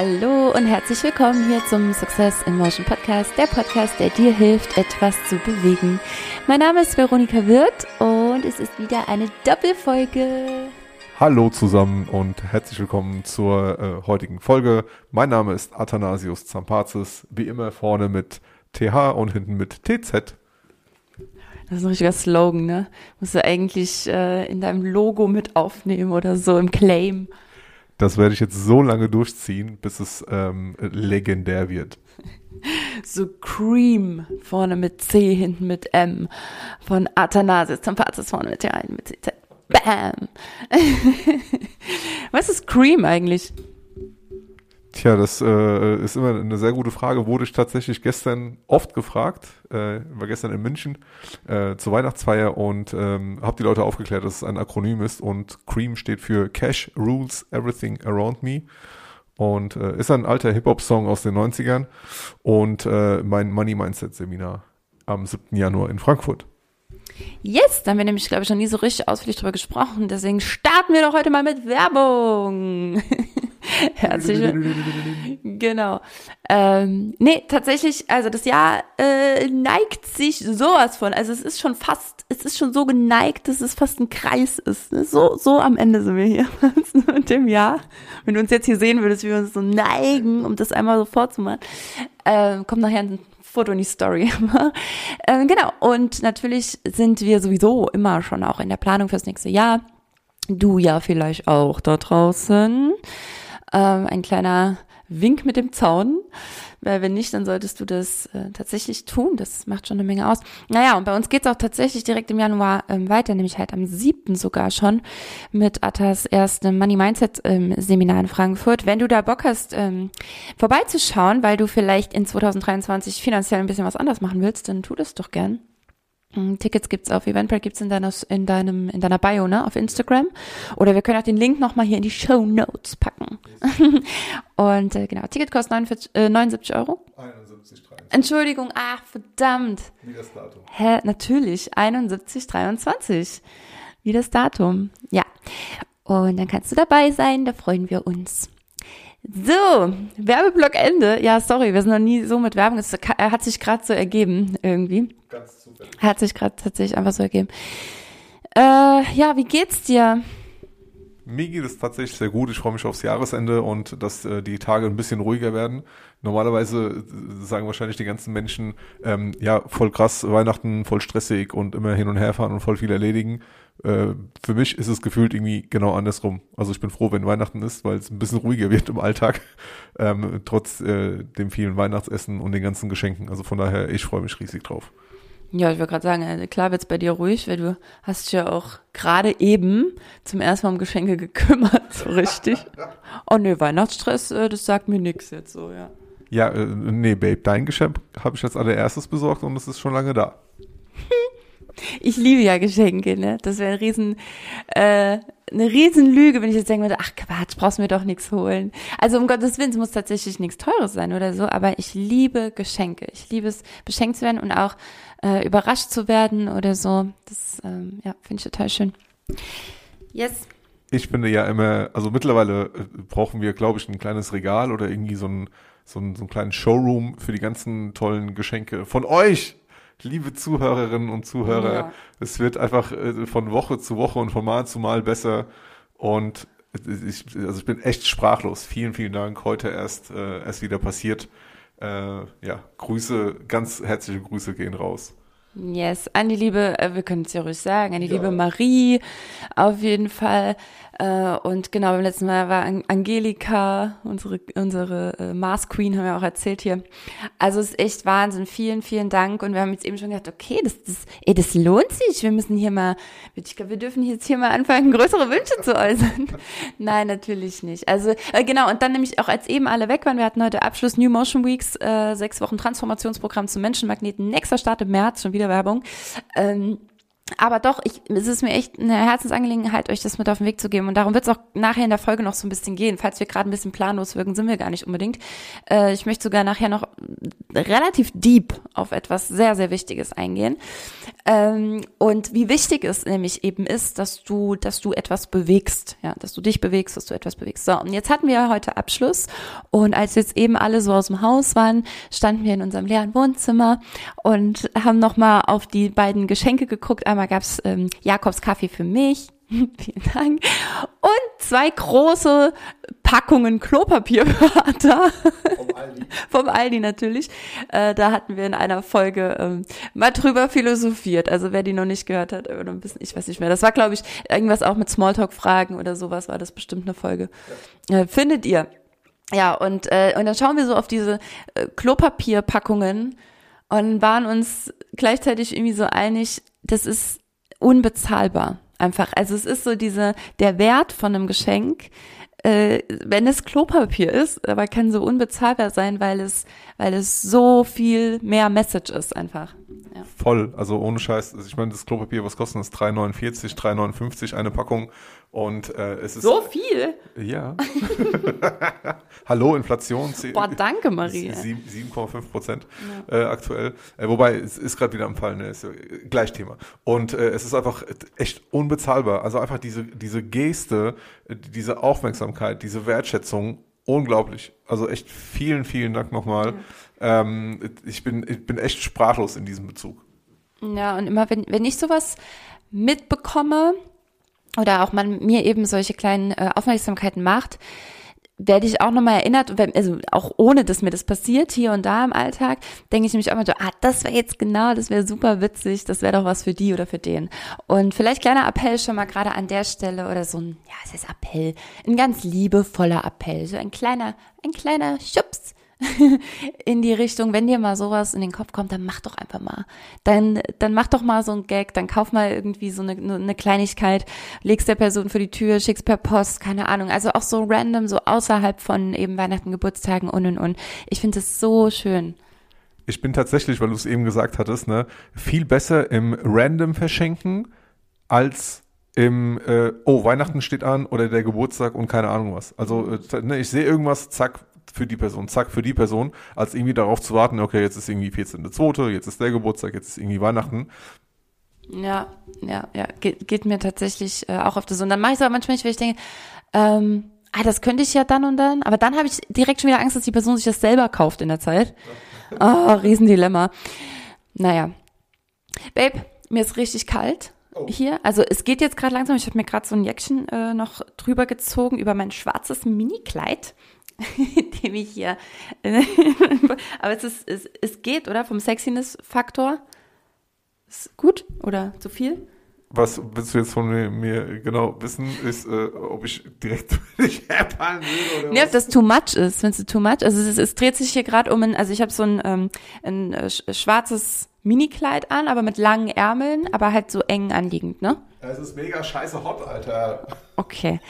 Hallo und herzlich willkommen hier zum Success in Motion Podcast, der Podcast, der dir hilft, etwas zu bewegen. Mein Name ist Veronika Wirth und es ist wieder eine Doppelfolge. Hallo zusammen und herzlich willkommen zur äh, heutigen Folge. Mein Name ist Athanasius Zampazis, wie immer vorne mit TH und hinten mit TZ. Das ist ein richtiger Slogan, ne? Musst du eigentlich äh, in deinem Logo mit aufnehmen oder so im Claim. Das werde ich jetzt so lange durchziehen, bis es ähm, legendär wird. So Cream vorne mit C, hinten mit M. Von Athanasius Zampazis vorne mit T1 mit CZ. Bam! Was ist Cream eigentlich? Tja, das äh, ist immer eine sehr gute Frage. Wurde ich tatsächlich gestern oft gefragt. Äh, war gestern in München äh, zur Weihnachtsfeier und ähm, habe die Leute aufgeklärt, dass es ein Akronym ist und CREAM steht für Cash Rules Everything Around Me und äh, ist ein alter Hip-Hop-Song aus den 90ern und äh, mein Money Mindset Seminar am 7. Januar in Frankfurt. Yes, da haben wir nämlich, glaube ich, noch nie so richtig ausführlich drüber gesprochen. Deswegen starten wir doch heute mal mit Werbung. Herzlich Genau. Ähm, nee, tatsächlich, also das Jahr äh, neigt sich sowas von. Also es ist schon fast, es ist schon so geneigt, dass es fast ein Kreis ist. Ne? So, so am Ende sind wir hier mit dem Jahr. Wenn du uns jetzt hier sehen würdest, wie wir uns so neigen, um das einmal so vorzumachen, äh, kommt nachher ein Foto in die Story. ähm, genau. Und natürlich sind wir sowieso immer schon auch in der Planung fürs nächste Jahr. Du ja vielleicht auch da draußen. Ähm, ein kleiner Wink mit dem Zaun. Weil wenn nicht, dann solltest du das äh, tatsächlich tun. Das macht schon eine Menge aus. Naja, und bei uns geht's auch tatsächlich direkt im Januar ähm, weiter, nämlich halt am siebten sogar schon mit Attas erstem Money Mindset ähm, Seminar in Frankfurt. Wenn du da Bock hast, ähm, vorbeizuschauen, weil du vielleicht in 2023 finanziell ein bisschen was anders machen willst, dann tu das doch gern. Mm, Tickets gibt's auf Eventbrite, gibt's in deiner, in deinem, in deiner Bio, ne, auf Instagram. Oder wir können auch den Link nochmal hier in die Show Notes packen. und äh, genau, Ticket kostet 49, äh, 79 Euro. 71, 23. Entschuldigung, ach verdammt. Wie das Datum. Hä, natürlich, 71, 23. Wie das Datum. Ja. Und dann kannst du dabei sein, da freuen wir uns. So, Werbeblock Ende. Ja, sorry, wir sind noch nie so mit Werbung. Es hat sich gerade so ergeben, irgendwie. Ganz zufällig. Hat sich gerade tatsächlich einfach so ergeben. Äh, ja, wie geht's dir? Mir geht es tatsächlich sehr gut. Ich freue mich aufs Jahresende und dass äh, die Tage ein bisschen ruhiger werden. Normalerweise äh, sagen wahrscheinlich die ganzen Menschen, ähm, ja, voll krass, Weihnachten voll stressig und immer hin und her fahren und voll viel erledigen. Äh, für mich ist es gefühlt irgendwie genau andersrum. Also ich bin froh, wenn Weihnachten ist, weil es ein bisschen ruhiger wird im Alltag, ähm, trotz äh, dem vielen Weihnachtsessen und den ganzen Geschenken. Also von daher, ich freue mich riesig drauf. Ja, ich wollte gerade sagen, äh, klar wird's bei dir ruhig, weil du hast dich ja auch gerade eben zum ersten Mal um Geschenke gekümmert, so richtig. oh nee, Weihnachtsstress, äh, das sagt mir nix jetzt so, ja. Ja, nee, Babe, dein Geschenk habe ich als allererstes besorgt und es ist schon lange da. ich liebe ja Geschenke, ne? Das wäre ein riesen, äh, eine Riesenlüge, wenn ich jetzt denken würde, ach Quatsch, brauchst mir doch nichts holen. Also um Gottes Willen, es muss tatsächlich nichts Teures sein oder so, aber ich liebe Geschenke. Ich liebe es, beschenkt zu werden und auch äh, überrascht zu werden oder so. Das ähm, ja, finde ich total schön. Yes. Ich finde ja immer, also mittlerweile äh, brauchen wir, glaube ich, ein kleines Regal oder irgendwie so ein, so ein, so einen kleinen Showroom für die ganzen tollen Geschenke von euch liebe Zuhörerinnen und Zuhörer, ja. es wird einfach äh, von Woche zu Woche und von Mal zu Mal besser. Und ich, also ich bin echt sprachlos. Vielen, vielen Dank. Heute erst, äh, erst wieder passiert. Äh, ja, Grüße, ganz herzliche Grüße gehen raus. Yes, an die liebe, äh, wir können es ja ruhig sagen, an die ja. liebe Marie auf jeden Fall. Äh, und genau, beim letzten Mal war Angelika, unsere, unsere äh, Mars Queen, haben wir auch erzählt hier. Also es ist echt Wahnsinn. Vielen, vielen Dank. Und wir haben jetzt eben schon gedacht, okay, das, das, ey, das lohnt sich. Wir müssen hier mal, ich glaube, wir dürfen jetzt hier mal anfangen, größere Wünsche zu äußern. Nein, natürlich nicht. Also äh, genau, und dann nämlich auch als eben alle weg waren, wir hatten heute Abschluss New Motion Weeks, äh, sechs Wochen Transformationsprogramm zum Menschenmagneten. Nächster Start im März, schon wieder Werbung. Ähm, aber doch, ich, es ist mir echt eine Herzensangelegenheit, euch das mit auf den Weg zu geben. Und darum wird es auch nachher in der Folge noch so ein bisschen gehen. Falls wir gerade ein bisschen planlos wirken, sind wir gar nicht unbedingt. Äh, ich möchte sogar nachher noch relativ deep auf etwas sehr, sehr Wichtiges eingehen. Ähm, und wie wichtig es nämlich eben ist, dass du, dass du etwas bewegst, ja, dass du dich bewegst, dass du etwas bewegst. So, und jetzt hatten wir heute Abschluss und als jetzt eben alle so aus dem Haus waren, standen wir in unserem leeren Wohnzimmer und haben nochmal auf die beiden Geschenke geguckt. Einmal gab's ähm, Jakobs Kaffee für mich, Vielen Dank. Und zwei große Packungen Klopapier Vom Aldi. Vom Aldi natürlich. Äh, da hatten wir in einer Folge ähm, mal drüber philosophiert. Also wer die noch nicht gehört hat, oder ein bisschen, ich weiß nicht mehr. Das war, glaube ich, irgendwas auch mit Smalltalk-Fragen oder sowas war das bestimmt eine Folge. Äh, findet ihr. Ja, und, äh, und dann schauen wir so auf diese äh, Klopapierpackungen und waren uns gleichzeitig irgendwie so einig, das ist unbezahlbar Einfach, also es ist so diese, der Wert von einem Geschenk, äh, wenn es Klopapier ist, aber kann so unbezahlbar sein, weil es, weil es so viel mehr Message ist einfach. Ja. Voll, also ohne Scheiß. Also ich meine, das Klopapier, was kostet das? 3,49, 3,59 eine Packung. Und äh, es ist. So viel? Ja. Hallo, Inflation. Boah, danke, Marie. 7,5 Prozent ja. äh, aktuell. Äh, wobei, es ist gerade wieder am Fallen, ne? ist ja gleich Thema. Und äh, es ist einfach echt unbezahlbar. Also einfach diese, diese Geste, diese Aufmerksamkeit, diese Wertschätzung, unglaublich. Also echt vielen, vielen Dank nochmal. Ja. Ähm, ich, bin, ich bin echt sprachlos in diesem Bezug. Ja, und immer, wenn, wenn ich sowas mitbekomme, oder auch man mir eben solche kleinen äh, Aufmerksamkeiten macht, werde ich auch nochmal erinnert, also auch ohne, dass mir das passiert, hier und da im Alltag, denke ich nämlich auch immer so, ah, das wäre jetzt genau, das wäre super witzig, das wäre doch was für die oder für den. Und vielleicht kleiner Appell schon mal gerade an der Stelle oder so ein, ja, es ist Appell, ein ganz liebevoller Appell, so ein kleiner, ein kleiner Schubs in die Richtung, wenn dir mal sowas in den Kopf kommt, dann mach doch einfach mal. Dann, dann mach doch mal so ein Gag, dann kauf mal irgendwie so eine, eine Kleinigkeit, legst der Person vor die Tür, schickst per Post, keine Ahnung. Also auch so random, so außerhalb von eben Weihnachten, Geburtstagen und und und. Ich finde es so schön. Ich bin tatsächlich, weil du es eben gesagt hattest, ne, viel besser im Random verschenken als im äh, Oh, Weihnachten steht an oder der Geburtstag und keine Ahnung was. Also äh, ne, ich sehe irgendwas, zack, für die Person, zack, für die Person, als irgendwie darauf zu warten, okay, jetzt ist irgendwie 14.2., jetzt ist der Geburtstag, jetzt ist irgendwie Weihnachten. Ja, ja, ja, geht, geht mir tatsächlich äh, auch auf das. Und dann mache ich es aber manchmal nicht, weil ich denke, ähm, ah, das könnte ich ja dann und dann, aber dann habe ich direkt schon wieder Angst, dass die Person sich das selber kauft in der Zeit. Oh, Riesendilemma. Naja. Babe, mir ist richtig kalt oh. hier. Also es geht jetzt gerade langsam. Ich habe mir gerade so ein Jäckchen äh, noch drüber gezogen über mein schwarzes Mini-Kleid. dem ich hier. aber es, ist, es, es geht, oder? Vom Sexiness-Faktor. Ist gut oder zu viel? Was willst du jetzt von mir, mir genau wissen, ist, äh, ob ich direkt dich heppern will oder Nee, ob das too much ist. Findest du too much? Also es, es dreht sich hier gerade um ein, also ich habe so ein, ähm, ein äh, schwarzes Minikleid an, aber mit langen Ärmeln, aber halt so eng anliegend, ne? Es ist mega scheiße hot, Alter. Okay.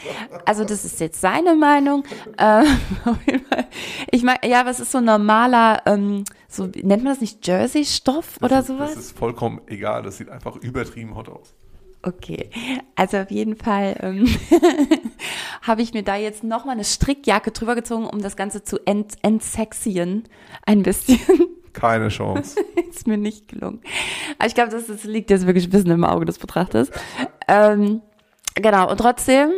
Also das ist jetzt seine Meinung. Ähm, ich meine, ja, was ist so normaler, ähm, so nennt man das nicht Jersey-Stoff oder ist, sowas? Das ist vollkommen egal. Das sieht einfach übertrieben hot aus. Okay, also auf jeden Fall ähm, habe ich mir da jetzt nochmal eine Strickjacke drüber gezogen, um das Ganze zu ent entsexien ein bisschen. Keine Chance. ist mir nicht gelungen. Ich glaube, das, das, liegt jetzt wirklich ein bisschen im Auge des Betrachters. Ähm, genau, und trotzdem,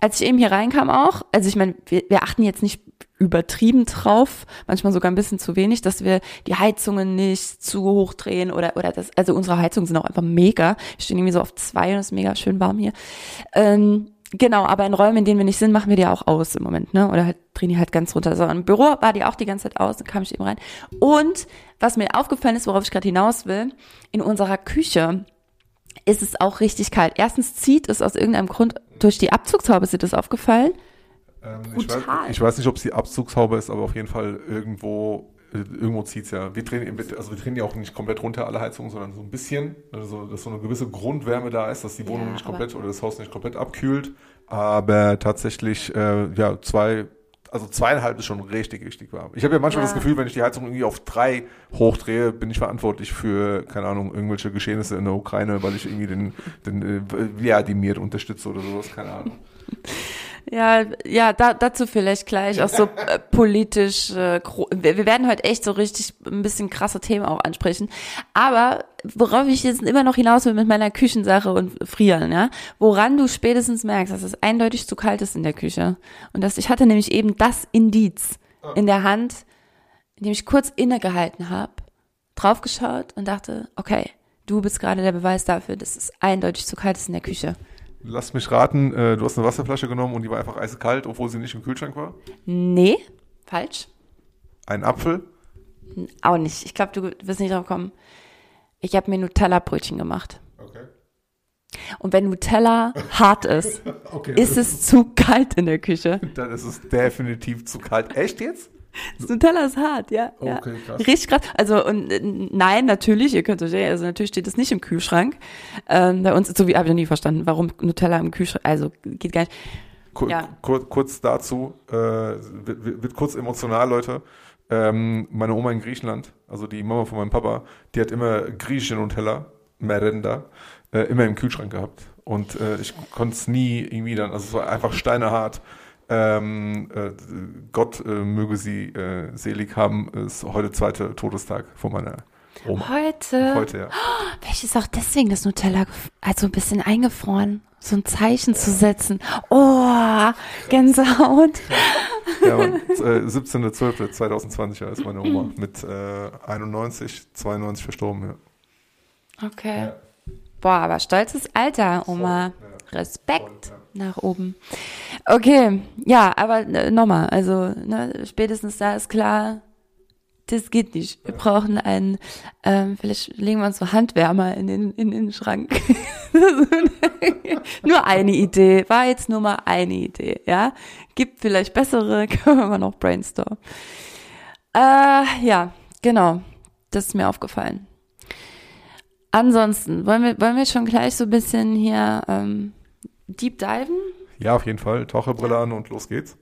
als ich eben hier reinkam auch, also ich meine, wir, wir achten jetzt nicht übertrieben drauf, manchmal sogar ein bisschen zu wenig, dass wir die Heizungen nicht zu hoch drehen oder, oder das, also unsere Heizungen sind auch einfach mega. Wir stehen irgendwie so auf zwei und es ist mega schön warm hier. Ähm, Genau, aber in Räumen, in denen wir nicht sind, machen wir die auch aus im Moment, ne? Oder halt drehen die halt ganz runter. So, im Büro war die auch die ganze Zeit aus, dann kam ich eben rein. Und was mir aufgefallen ist, worauf ich gerade hinaus will, in unserer Küche ist es auch richtig kalt. Erstens zieht es aus irgendeinem Grund durch die Abzugshaube, ist dir das aufgefallen? Ähm, ich, weiß, ich, weiß, nicht, ob es die Abzugshaube ist, aber auf jeden Fall irgendwo irgendwo zieht's ja. Wir drehen, also wir drehen ja auch nicht komplett runter alle Heizungen, sondern so ein bisschen, also dass so eine gewisse Grundwärme da ist, dass die Wohnung ja, nicht komplett oder das Haus nicht komplett abkühlt. Aber tatsächlich, äh, ja, zwei, also zweieinhalb ist schon richtig, richtig warm. Ich habe ja manchmal ja. das Gefühl, wenn ich die Heizung irgendwie auf drei hochdrehe, bin ich verantwortlich für, keine Ahnung, irgendwelche Geschehnisse in der Ukraine, weil ich irgendwie den, den äh, Vladimir unterstütze oder sowas, keine Ahnung. Ja, ja, da, dazu vielleicht gleich auch so äh, politisch. Äh, wir, werden heute echt so richtig ein bisschen krasse Themen auch ansprechen. Aber worauf ich jetzt immer noch hinaus will mit meiner Küchensache und Frieren, ja, woran du spätestens merkst, dass es eindeutig zu kalt ist in der Küche. Und dass ich hatte nämlich eben das Indiz in der Hand, in dem ich kurz innegehalten habe, draufgeschaut und dachte, okay, du bist gerade der Beweis dafür, dass es eindeutig zu kalt ist in der Küche. Lass mich raten, äh, du hast eine Wasserflasche genommen und die war einfach eiskalt, obwohl sie nicht im Kühlschrank war? Nee, falsch. Ein Apfel? Auch nicht. Ich glaube, du wirst nicht drauf kommen. Ich habe mir Nutella-Brötchen gemacht. Okay. Und wenn Nutella hart ist, Okay, ist es zu kalt in der Küche. Dann ist es definitiv zu kalt. Echt jetzt? Das Nutella ist hart, ja. ja. Okay, krass. Richtig krass. Also und äh, nein, natürlich, ihr könnt euch, also natürlich steht es nicht im Kühlschrank. Ähm, bei uns, so wie habe ich noch nie verstanden, warum Nutella im Kühlschrank, also geht gar nicht. Kur Ja. kur kurz dazu, äh, wird, wird- wird kurz emotional, Leute. Ähm, meine Oma in Griechenland, also die Mama von meinem Papa, die hat immer griechische Nutella, Merenda, äh, immer im Kühlschrank gehabt. Und äh, ich konnte es nie irgendwie dann, also es war einfach steinehart. Ähm, äh, Gott äh, möge sie äh, selig haben, ist heute zweiter Todestag von meiner Oma. Heute, Heute, ja. vielleicht ist auch deswegen das Nutella also ein bisschen eingefroren, so ein Zeichen zu setzen. Oh, Gänsehaut. Ja, äh, 17.12.2020 ist meine Oma mit äh, 91, 92 verstorben, ja. Okay. Ja. Boah, aber stolzes Alter, Oma. Voll, Respekt Voll, nach oben. Okay, ja, aber äh, nochmal, also ne, spätestens da ist klar, das geht nicht. Wir brauchen einen, ähm, vielleicht legen wir uns so Handwärmer in den, in den Schrank. nur eine Idee, war jetzt nur mal eine Idee, ja. Gibt vielleicht bessere, können wir noch brainstormen. Äh, ja, genau, das ist mir aufgefallen. Ansonsten, wollen wir, wollen wir schon gleich so ein bisschen hier ähm, deep diven? Ja, auf jeden Fall. Taucherbrille an und los geht's.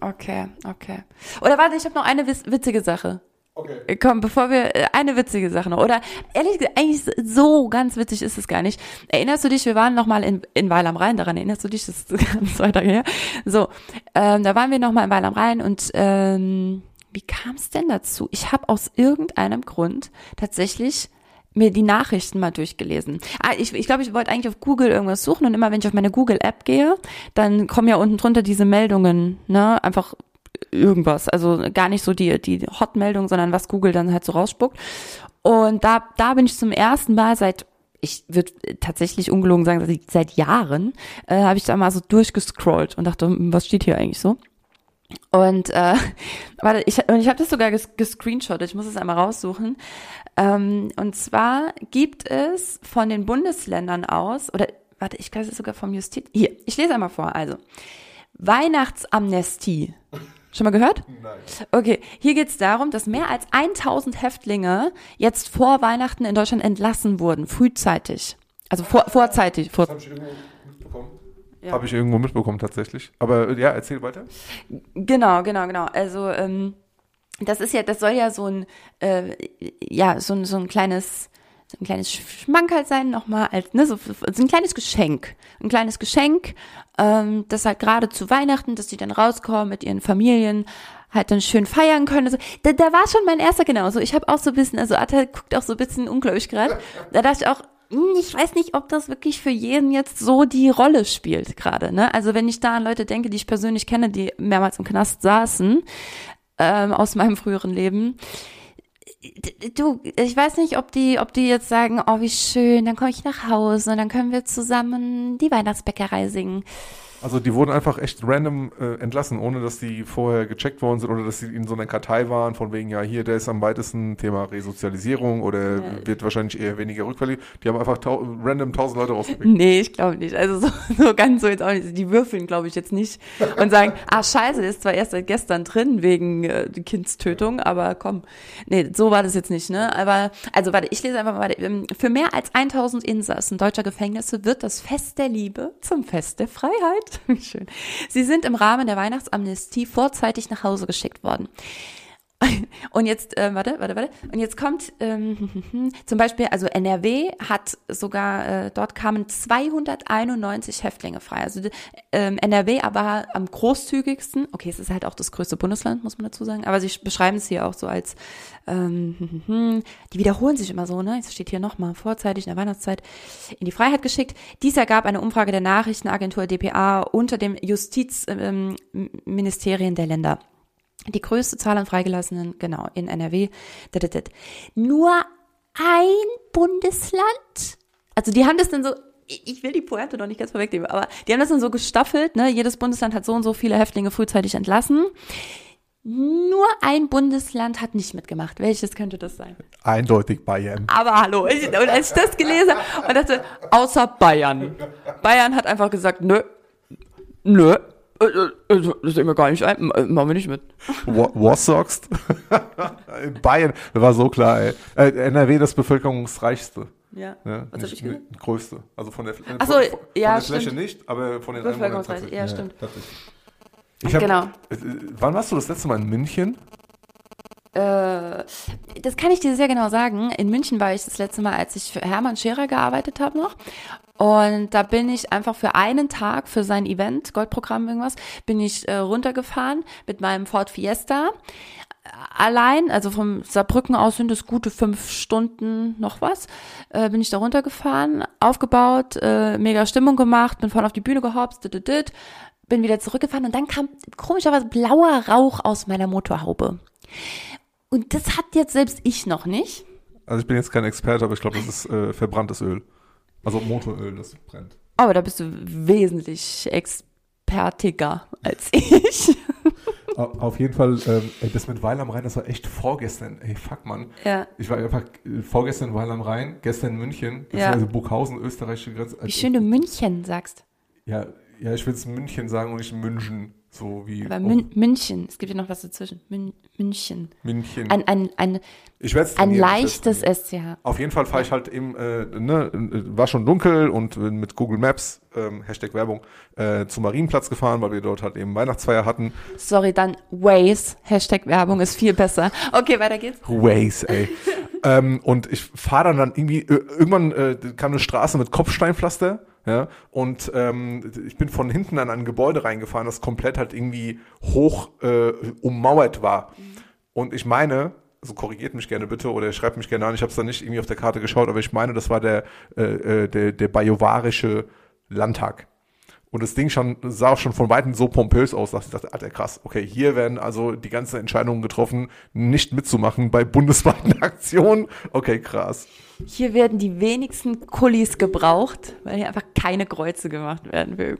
Okay, okay. Oder warte, ich habe noch eine witzige Sache. Okay. Komm, bevor wir äh, eine witzige Sache noch. Oder ehrlich gesagt, eigentlich so ganz witzig ist es gar nicht. Erinnerst du dich, wir waren noch mal in, in Weil am Rhein, daran erinnerst du dich, das ist ganz zwei Tage her. So, ähm, da waren wir noch mal in Weil am Rhein und ähm, wie kam es denn dazu? Ich habe aus irgendeinem Grund tatsächlich mir die Nachrichten mal durchgelesen. Ah, ich ich, glaube, ich wollte eigentlich auf Google irgendwas suchen und immer wenn ich auf meine Google-App gehe, dann kommen ja unten drunter diese Meldungen, ne, einfach irgendwas. Also gar nicht so die, die Hot-Meldung, sondern was Google dann halt so rausspuckt. Und da, da bin ich zum ersten Mal seit ich würde tatsächlich ungelogen sagen, seit Jahren äh, habe ich da mal so durchgescrollt und dachte, hm, was steht hier eigentlich so? Und äh, warte, ich, ich habe das sogar ges gescreenshottet, ich muss es einmal raussuchen. Ähm, und zwar gibt es von den Bundesländern aus, oder warte, ich glaube, es ist sogar vom Justiz. Hier, ich lese einmal vor. Also, Weihnachtsamnestie. Schon mal gehört? Nein. Okay, hier geht es darum, dass mehr als 1000 Häftlinge jetzt vor Weihnachten in Deutschland entlassen wurden, frühzeitig. Also vor, vorzeitig. Vor, Habe ich irgendwo mitbekommen? Ja. Habe ich irgendwo mitbekommen tatsächlich. Aber ja, erzähl weiter. Genau, genau, genau. Also ähm, das ist ja, das soll ja so ein, äh, ja, so so ein kleines, so ein kleines Schmankerl sein, nochmal als, ne, so, so ein kleines Geschenk. Ein kleines Geschenk, ähm, das halt gerade zu Weihnachten, dass die dann rauskommen mit ihren Familien, halt dann schön feiern können. Also, da, da war schon mein erster genauso. Ich habe auch so ein bisschen, also Atta guckt auch so ein bisschen ungläubig gerade. Da dachte ich auch, hm, ich weiß nicht, ob das wirklich für jeden jetzt so die Rolle spielt gerade. Ne? Also wenn ich da an Leute denke, die ich persönlich kenne, die mehrmals im Knast saßen, ähm, aus meinem früheren Leben. Du, ich weiß nicht, ob die, ob die jetzt sagen, oh wie schön, dann komme ich nach Hause und dann können wir zusammen die Weihnachtsbäckerei singen. Also die wurden einfach echt random äh, entlassen, ohne dass die vorher gecheckt worden sind oder dass sie in so einer Kartei waren, von wegen, ja, hier, der ist am weitesten Thema Resozialisierung oder Ja. wird wahrscheinlich eher weniger rückqualifiziert. Die haben einfach tau random tausend Leute rausgepickt. Nee, ich glaube nicht. Also so, so ganz so jetzt auch nicht. Die würfeln, glaube ich, jetzt nicht und sagen, ah scheiße, der ist zwar erst seit gestern drin wegen äh, Kindstötung, aber komm. Nee, so war das jetzt nicht, ne? Aber, also warte, ich lese einfach mal. ähm, Für mehr als 1000 Insassen deutscher Gefängnisse wird das Fest der Liebe zum Fest der Freiheit. Schön. Sie sind im Rahmen der Weihnachtsamnestie vorzeitig nach Hause geschickt worden. Und jetzt, äh, warte, warte, warte. Und jetzt kommt ähm, zum Beispiel, also NRW hat sogar, äh, dort kamen 291 Häftlinge frei. Also ähm, NRW aber am großzügigsten. Okay, es ist halt auch das größte Bundesland, muss man dazu sagen. Aber sie beschreiben es hier auch so als, ähm, die wiederholen sich immer so, ne? Es steht hier nochmal, vorzeitig in der Weihnachtszeit in die Freiheit geschickt. Dies ergab eine Umfrage der Nachrichtenagentur DPA unter dem Justizministerien ähm, der Länder. Die größte Zahl an Freigelassenen, genau, in NRW. Nur ein Bundesland, also die haben das dann so, ich will die Pointe noch nicht ganz vorwegnehmen, aber die haben das dann so gestaffelt, ne? Jedes Bundesland hat so und so viele Häftlinge frühzeitig entlassen. Nur ein Bundesland hat nicht mitgemacht. Welches könnte das sein? Eindeutig Bayern. Aber hallo, ich, und als ich das gelesen habe und dachte, außer Bayern. Bayern hat einfach gesagt, nö, nö, das sehen wir gar nicht ein, machen wir nicht mit. Was sagst? Bayern, das war so klar, ey. NRW das bevölkerungsreichste. Ja. ja Was nicht, nicht größte. Also von der, Ach so, von, ja, von der stimmt. Fläche nicht, aber von den Bevölkerungsreichste, ja, ja, stimmt. Ich hab, genau. Wann warst du das letzte Mal in München? Äh, das kann ich dir sehr genau sagen. In München war ich das letzte Mal, als ich für Hermann Scherer gearbeitet habe noch. Und da bin ich einfach für einen Tag für sein Event, Goldprogramm irgendwas, bin ich äh, runtergefahren mit meinem Ford Fiesta. Allein, also vom Saarbrücken aus sind es gute fünf Stunden noch was, äh, bin ich da runtergefahren, aufgebaut, äh, mega Stimmung gemacht, bin vorne auf die Bühne gehopst, dit, bin wieder zurückgefahren und dann kam komischerweise blauer Rauch aus meiner Motorhaube. Und das hat jetzt selbst ich noch nicht. Also ich bin jetzt kein Experte, aber ich glaube, das ist äh, verbranntes Öl. Also Motoröl, das brennt. Aber da bist du wesentlich expertiger als ich. Auf jeden Fall, ähm, das mit Weil am Rhein, das war echt vorgestern. Ey, fuck, Mann. Ja. Ich war einfach äh, vorgestern Weil am Rhein, gestern in München, Ja. also Burghausen, österreichische Grenze. Wie schön du München sagst. Ja, ja, ich will es München sagen und nicht München. So wie Aber Mün München, es gibt ja noch was dazwischen. Mün München. München. Ein, ein, ein, ich werd's ein leichtes. SCH. Auf jeden Fall fahre ich halt eben, äh, ne, war schon dunkel und äh, mit Google Maps, ähm, Hashtag Werbung, äh, zum Marienplatz gefahren, weil wir dort halt eben Weihnachtsfeier hatten. Sorry, dann Waze, Hashtag Werbung ist viel besser. Okay, weiter geht's. Waze, ey. ähm, und ich fahre dann, dann irgendwie, äh, irgendwann äh, kam eine Straße mit Kopfsteinpflaster, ja, und ähm, ich bin von hinten an ein Gebäude reingefahren, das komplett halt irgendwie hoch äh, ummauert war. Und ich meine, also korrigiert mich gerne bitte oder schreibt mich gerne an, ich habe es da nicht irgendwie auf der Karte geschaut, aber ich meine, das war der, äh, äh, der, der bajovarische Landtag. Und das Ding schon, sah auch schon von Weitem so pompös aus, dass ich dachte, Alter, krass, okay, hier werden also die ganzen Entscheidungen getroffen, nicht mitzumachen bei bundesweiten Aktionen. Okay, krass. Hier werden die wenigsten Kullis gebraucht, weil hier einfach keine Kreuze gemacht werden.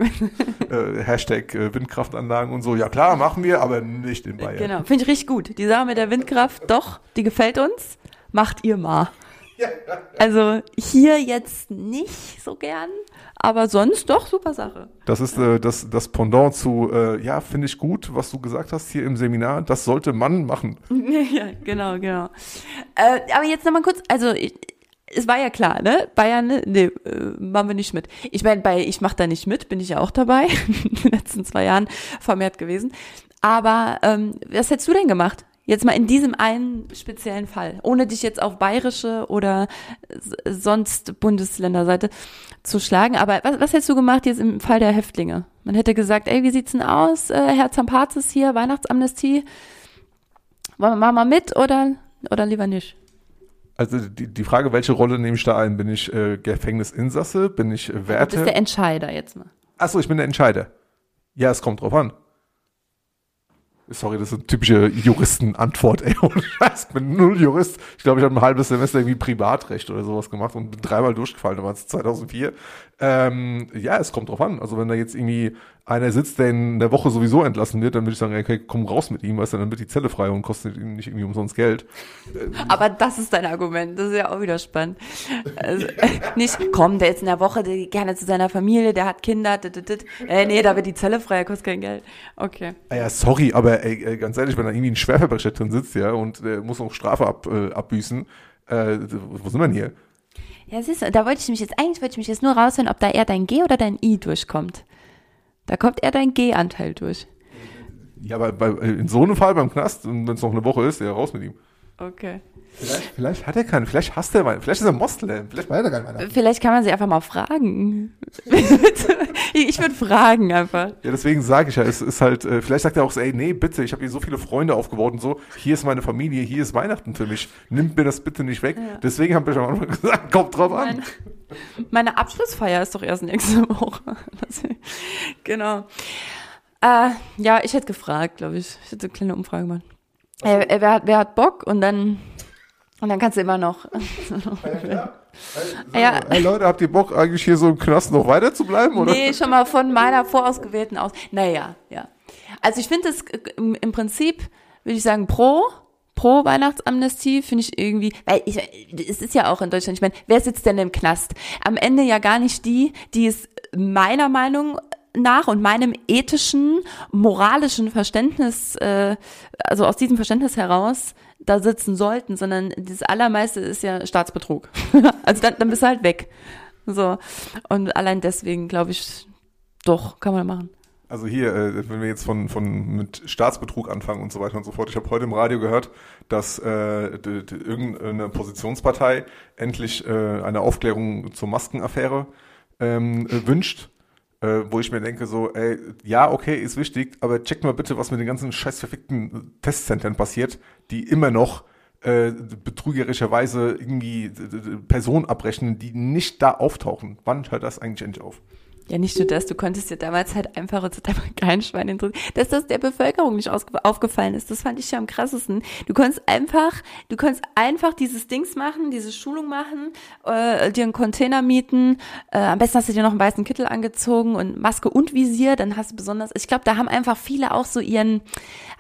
Äh, Hashtag äh, Windkraftanlagen und so. Ja klar, machen wir, aber nicht in Bayern. Genau, finde ich richtig gut. Die Sache mit der Windkraft, doch, die gefällt uns. Macht ihr mal. Also hier jetzt nicht so gern, aber sonst doch super Sache. Das ist äh, das, das Pendant zu, äh, ja, finde ich gut, was du gesagt hast hier im Seminar. Das sollte man machen. ja, genau, genau. Äh, aber jetzt nochmal kurz, also ich, es war ja klar, ne? Bayern, ne? nee, äh, machen wir nicht mit. Ich meine, bei Ich mach da nicht mit, bin ich ja auch dabei, in den letzten zwei Jahren vermehrt gewesen. Aber ähm, was hättest du denn gemacht? Jetzt mal in diesem einen speziellen Fall, ohne dich jetzt auf bayerische oder sonst Bundesländerseite zu schlagen. Aber was, was hättest du gemacht jetzt im Fall der Häftlinge? Man hätte gesagt, ey, wie sieht's denn aus? Äh, Herr Zampazis hier, Weihnachtsamnestie. Wir machen wir mit oder, oder lieber nicht? Also die, die Frage, welche Rolle nehme ich da ein? Bin ich äh, Gefängnisinsasse? Bin ich äh, Du bist Wärter? der Entscheider jetzt mal. Achso, ich bin der Entscheider. Ja, es kommt drauf an. Sorry, das ist eine typische Juristenantwort, ey. Ohne Scheiß, ich bin null Jurist. Ich glaube, ich habe ein halbes Semester irgendwie Privatrecht oder sowas gemacht und bin dreimal durchgefallen, da war es 2004. Ähm, ja, es kommt drauf an. Also wenn da jetzt irgendwie einer sitzt, der in der Woche sowieso entlassen wird, dann würde ich sagen, okay, komm raus mit ihm, weißt du, dann wird die Zelle frei und kostet ihm nicht irgendwie umsonst Geld. Aber das ist dein Argument, das ist ja auch wieder spannend. Also, nicht, komm, der ist in der Woche der geht gerne zu seiner Familie, der hat Kinder, dit, dit, dit. Äh, nee, da wird die Zelle frei, kostet kein Geld. Okay. Ah ja, sorry, aber ey, ey, ganz ehrlich, wenn da irgendwie ein Schwerverbrecher drin sitzt, ja, und der muss noch Strafe ab, äh, abbüßen, äh, wo sind wir denn hier? Ja, siehst du, da wollte ich mich jetzt, eigentlich wollte ich mich jetzt nur raushören, ob da eher dein G oder dein I durchkommt. Da kommt eher dein G-Anteil durch. Ja, aber bei, in so einem Fall beim Knast, wenn es noch eine Woche ist, ja, raus mit ihm. Okay. Vielleicht, vielleicht hat er keinen, vielleicht hasst er meinen, vielleicht ist er Moslem, vielleicht weiß er gar nicht Vielleicht kann man sie einfach mal fragen. ich würde fragen einfach. Ja, deswegen sage ich ja, es ist halt, äh, vielleicht sagt er auch so, ey, nee, bitte, ich habe hier so viele Freunde aufgebaut und so, hier ist meine Familie, hier ist Weihnachten für mich, nimmt mir das bitte nicht weg. Ja. Deswegen haben wir schon mal gesagt, kommt drauf an. Meine, meine Abschlussfeier ist doch erst nächste Woche. genau. Äh, ja, ich hätte gefragt, glaube ich. Ich hätte eine kleine Umfrage gemacht. Äh, wer, hat, wer hat Bock? Und dann und dann kannst du immer noch. ja, Hey, ja. hey Leute, habt ihr Bock eigentlich hier so im Knast noch weiter zu bleiben? Oder? Nee, schon mal von meiner vorausgewählten aus. Naja, ja. Also ich finde es im, im Prinzip, würde ich sagen, pro, pro Weihnachtsamnestie finde ich irgendwie, weil ich, es ist ja auch in Deutschland, ich meine, wer sitzt denn im Knast? Am Ende ja gar nicht die, die es meiner Meinung nach und meinem ethischen, moralischen Verständnis, äh, also aus diesem Verständnis heraus da sitzen sollten, sondern das Allermeiste ist ja Staatsbetrug. also dann, dann bist du halt weg. So. Und allein deswegen glaube ich, doch, kann man machen. Also hier, äh, wenn wir jetzt von, von mit Staatsbetrug anfangen und so weiter und so fort. Ich habe heute im Radio gehört, dass äh, irgendeine Positionspartei endlich äh, eine Aufklärung zur Maskenaffäre ähm, äh, wünscht äh, wo ich mir denke, so, ey, ja, okay, ist wichtig, aber checkt mal bitte, was mit den ganzen scheiß verfickten Testzentren passiert, die immer noch äh, betrügerischerweise irgendwie Personen abrechnen, die nicht da auftauchen. Wann hört das eigentlich endlich auf? Ja, nicht nur das, du konntest ja damals halt einfach, und es hat einfach kein Schwein interessiert, dass das der Bevölkerung nicht aufgefallen ist. Das fand ich ja am krassesten. Du konntest einfach, du konntest einfach dieses Dings machen, diese Schulung machen, äh, dir einen Container mieten, äh, am besten hast du dir noch einen weißen Kittel angezogen und Maske und Visier, dann hast du besonders, ich glaube, da haben einfach viele auch so ihren,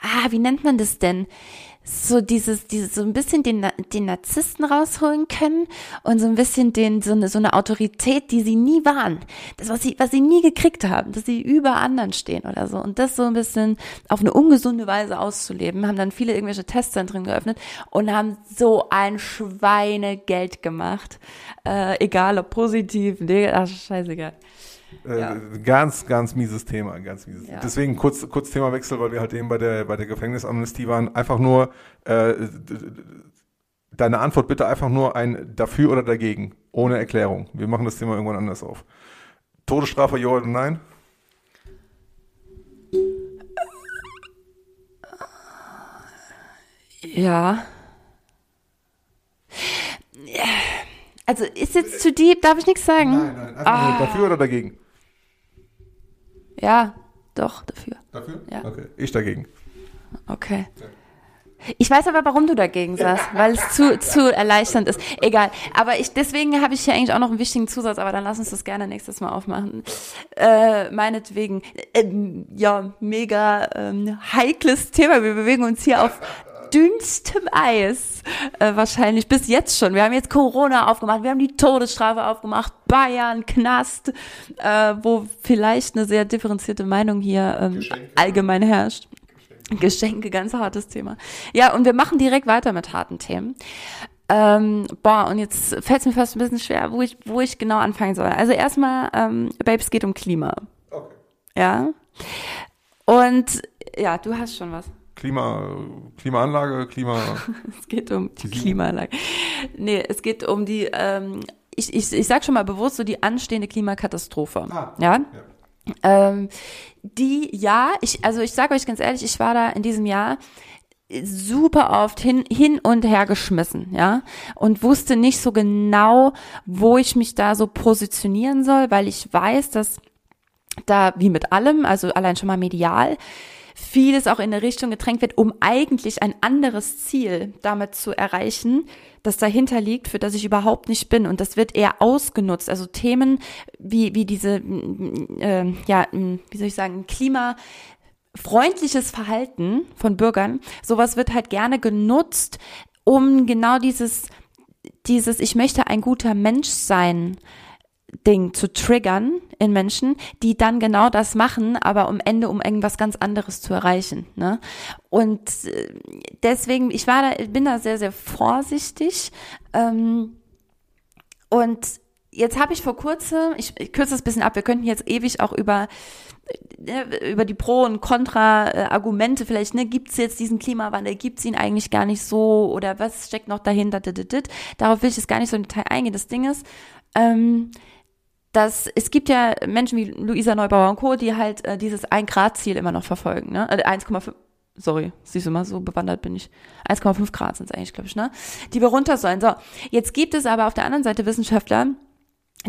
ah, wie nennt man das denn? So dieses, dieses so ein bisschen den, den Narzissten rausholen können und so ein bisschen den, so eine, so eine Autorität, die sie nie waren. Das, was sie, was sie nie gekriegt haben, dass sie über anderen stehen oder so. Und das so ein bisschen auf eine ungesunde Weise auszuleben, haben dann viele irgendwelche Testzentren geöffnet und haben so ein Schweinegeld gemacht. Äh, egal ob positiv, nee, ach, scheißegal. Äh, ja. Ganz, ganz mieses Thema, ganz mieses. Ja. Deswegen kurz, kurz Themawechsel, weil wir halt eben bei der, bei der Gefängnisamnestie waren. Einfach nur, äh, deine Antwort bitte einfach nur ein dafür oder dagegen, ohne Erklärung. Wir machen das Thema irgendwann anders auf. Todesstrafe, ja oder nein? Ja. Also ist jetzt zu deep, darf ich nichts sagen? Nein, nein, ah. dafür oder dagegen? Ja, doch, dafür. Dafür? Ja. Okay, ich dagegen. Okay. Ich weiß aber, warum du dagegen sagst, weil es zu, zu erleichternd ist. Egal. Aber ich, deswegen habe ich hier eigentlich auch noch einen wichtigen Zusatz, aber dann lass uns das gerne nächstes Mal aufmachen. Äh, meinetwegen, ähm, ja, mega ähm, heikles Thema. Wir bewegen uns hier auf dünnstem Eis. Äh, wahrscheinlich bis jetzt schon. Wir haben jetzt Corona aufgemacht, wir haben die Todesstrafe aufgemacht, Bayern, Knast, äh, wo vielleicht eine sehr differenzierte Meinung hier ähm, allgemein herrscht. Geschenke, ganz hartes Thema. Ja, und wir machen direkt weiter mit harten Themen. Ähm, boah, und jetzt fällt es mir fast ein bisschen schwer, wo ich, wo ich genau anfangen soll. Also erstmal, ähm, Babes, geht um Klima. Okay. Ja. Und ja, du hast schon was. Klima, Klimaanlage, Klima. es geht um die Klimaanlage. Nee, es geht um die, ähm, ich, ich, ich sag schon mal bewusst so die anstehende Klimakatastrophe. Ah, ja. ja. Ähm, die, ja, ich, also ich sage euch ganz ehrlich, ich war da in diesem Jahr super oft hin, hin und her geschmissen, ja, und wusste nicht so genau, wo ich mich da so positionieren soll, weil ich weiß, dass da, wie mit allem, also allein schon mal medial, vieles auch in eine Richtung gedrängt wird, um eigentlich ein anderes Ziel damit zu erreichen, das dahinter liegt, für das ich überhaupt nicht bin. Und das wird eher ausgenutzt. Also Themen wie, wie diese, äh, ja, wie soll ich sagen, Klima, freundliches Verhalten von Bürgern, sowas wird halt gerne genutzt, um genau dieses, dieses, ich möchte ein guter Mensch sein, Ding zu triggern in Menschen, die dann genau das machen, aber am Ende um irgendwas ganz anderes zu erreichen. Ne? Und äh, deswegen, ich war da, bin da sehr, sehr vorsichtig. Ähm, und jetzt habe ich vor kurzem, ich, ich kürze das bisschen ab, wir könnten jetzt ewig auch über äh, über die Pro- und Contra-Argumente vielleicht, ne, gibt es jetzt diesen Klimawandel, gibt es ihn eigentlich gar nicht so oder was steckt noch dahinter? Darauf will ich jetzt gar nicht so im Detail eingehen. Das Ding ist, ähm, dass es gibt ja Menschen wie Luisa Neubauer und Co., die halt äh, dieses 1-Grad-Ziel immer noch verfolgen, ne? Äh, 1,5 sorry, siehst du mal, so bewandert bin ich. 1,5 Grad sind es eigentlich, glaube ich, ne? Die wir runter sollen. So, jetzt gibt es aber auf der anderen Seite Wissenschaftler,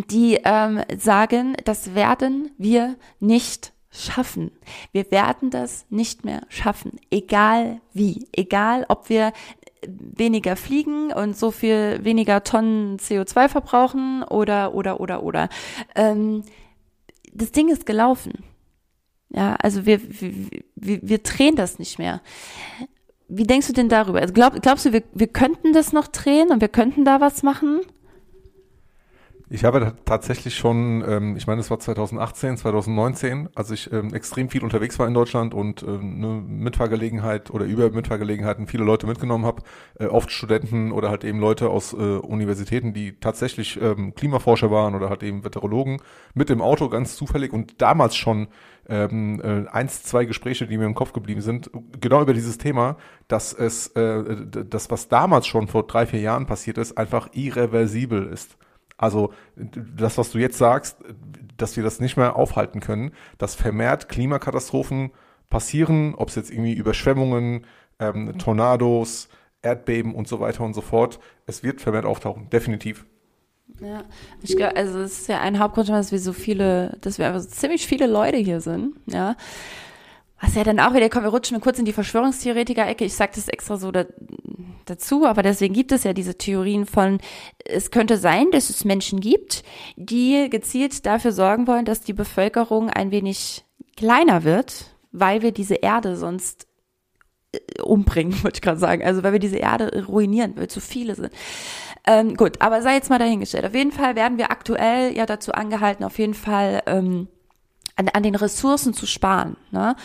die ähm, sagen, das werden wir nicht schaffen. Wir werden das nicht mehr schaffen, egal wie, egal ob wir weniger fliegen und so viel weniger Tonnen CO2 verbrauchen oder oder oder oder. Ähm, das Ding ist gelaufen. Ja, also wir, wir, wir, wir drehen das nicht mehr. Wie denkst du denn darüber? Also glaub, glaubst du, wir, wir könnten das noch drehen und wir könnten da was machen? Ich habe tatsächlich schon, ähm, ich meine, es war 2018, 2019, als ich ähm, extrem viel unterwegs war in Deutschland und äh, eine Mitfahrgelegenheit oder über Mitfahrgelegenheiten viele Leute mitgenommen habe, äh, oft Studenten oder halt eben Leute aus äh, Universitäten, die tatsächlich ähm, Klimaforscher waren oder halt eben Veterologen mit dem Auto ganz zufällig und damals schon ähm, äh, eins, zwei Gespräche, die mir im Kopf geblieben sind, genau über dieses Thema, dass es, äh, das, was damals schon vor drei, vier Jahren passiert ist, einfach irreversibel ist. Also das, was du jetzt sagst, dass wir das nicht mehr aufhalten können, dass vermehrt Klimakatastrophen passieren, ob es jetzt irgendwie Überschwemmungen, ähm, Tornados, Erdbeben und so weiter und so fort. Es wird vermehrt auftauchen, definitiv. Ja, ich glaube, also es ist ja ein Hauptgrund, dass wir so viele, dass wir also ziemlich viele Leute hier sind, ja. Was ja dann auch wieder, komm, wir rutschen kurz in die Verschwörungstheoretiker-Ecke. Ich sage das extra so da, dazu, aber deswegen gibt es ja diese Theorien von, es könnte sein, dass es Menschen gibt, die gezielt dafür sorgen wollen, dass die Bevölkerung ein wenig kleiner wird, weil wir diese Erde sonst äh, umbringen, wollte ich gerade sagen. Also weil wir diese Erde ruinieren, weil zu viele sind. Ähm, gut, aber sei jetzt mal dahingestellt. Auf jeden Fall werden wir aktuell ja dazu angehalten, auf jeden Fall ähm, an, an den Ressourcen zu sparen. Ne?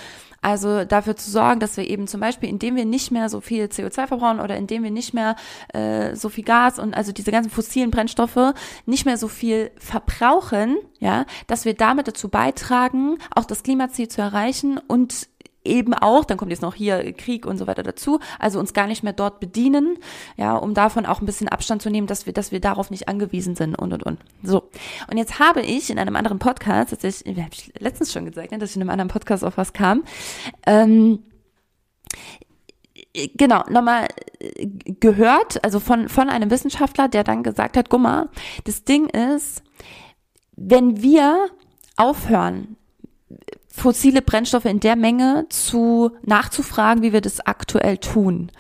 Also dafür zu sorgen, dass wir eben zum Beispiel, indem wir nicht mehr so viel CO2 verbrauchen oder indem wir nicht mehr äh, so viel Gas und also diese ganzen fossilen Brennstoffe nicht mehr so viel verbrauchen, ja, dass wir damit dazu beitragen, auch das Klimaziel zu erreichen und eben auch, dann kommt jetzt noch hier Krieg und so weiter dazu, also uns gar nicht mehr dort bedienen, ja, um davon auch ein bisschen Abstand zu nehmen, dass wir, dass wir darauf nicht angewiesen sind und und und. So. Und jetzt habe ich in einem anderen Podcast, das ich, habe ich letztens schon gesagt, ne, dass ich in einem anderen Podcast auf was kam, ähm, genau, nochmal äh, gehört, also von, von einem Wissenschaftler, der dann gesagt hat, guck mal, das Ding ist, wenn wir aufhören, fossile Brennstoffe in der Menge zu nachzufragen, wie wir das aktuell tun.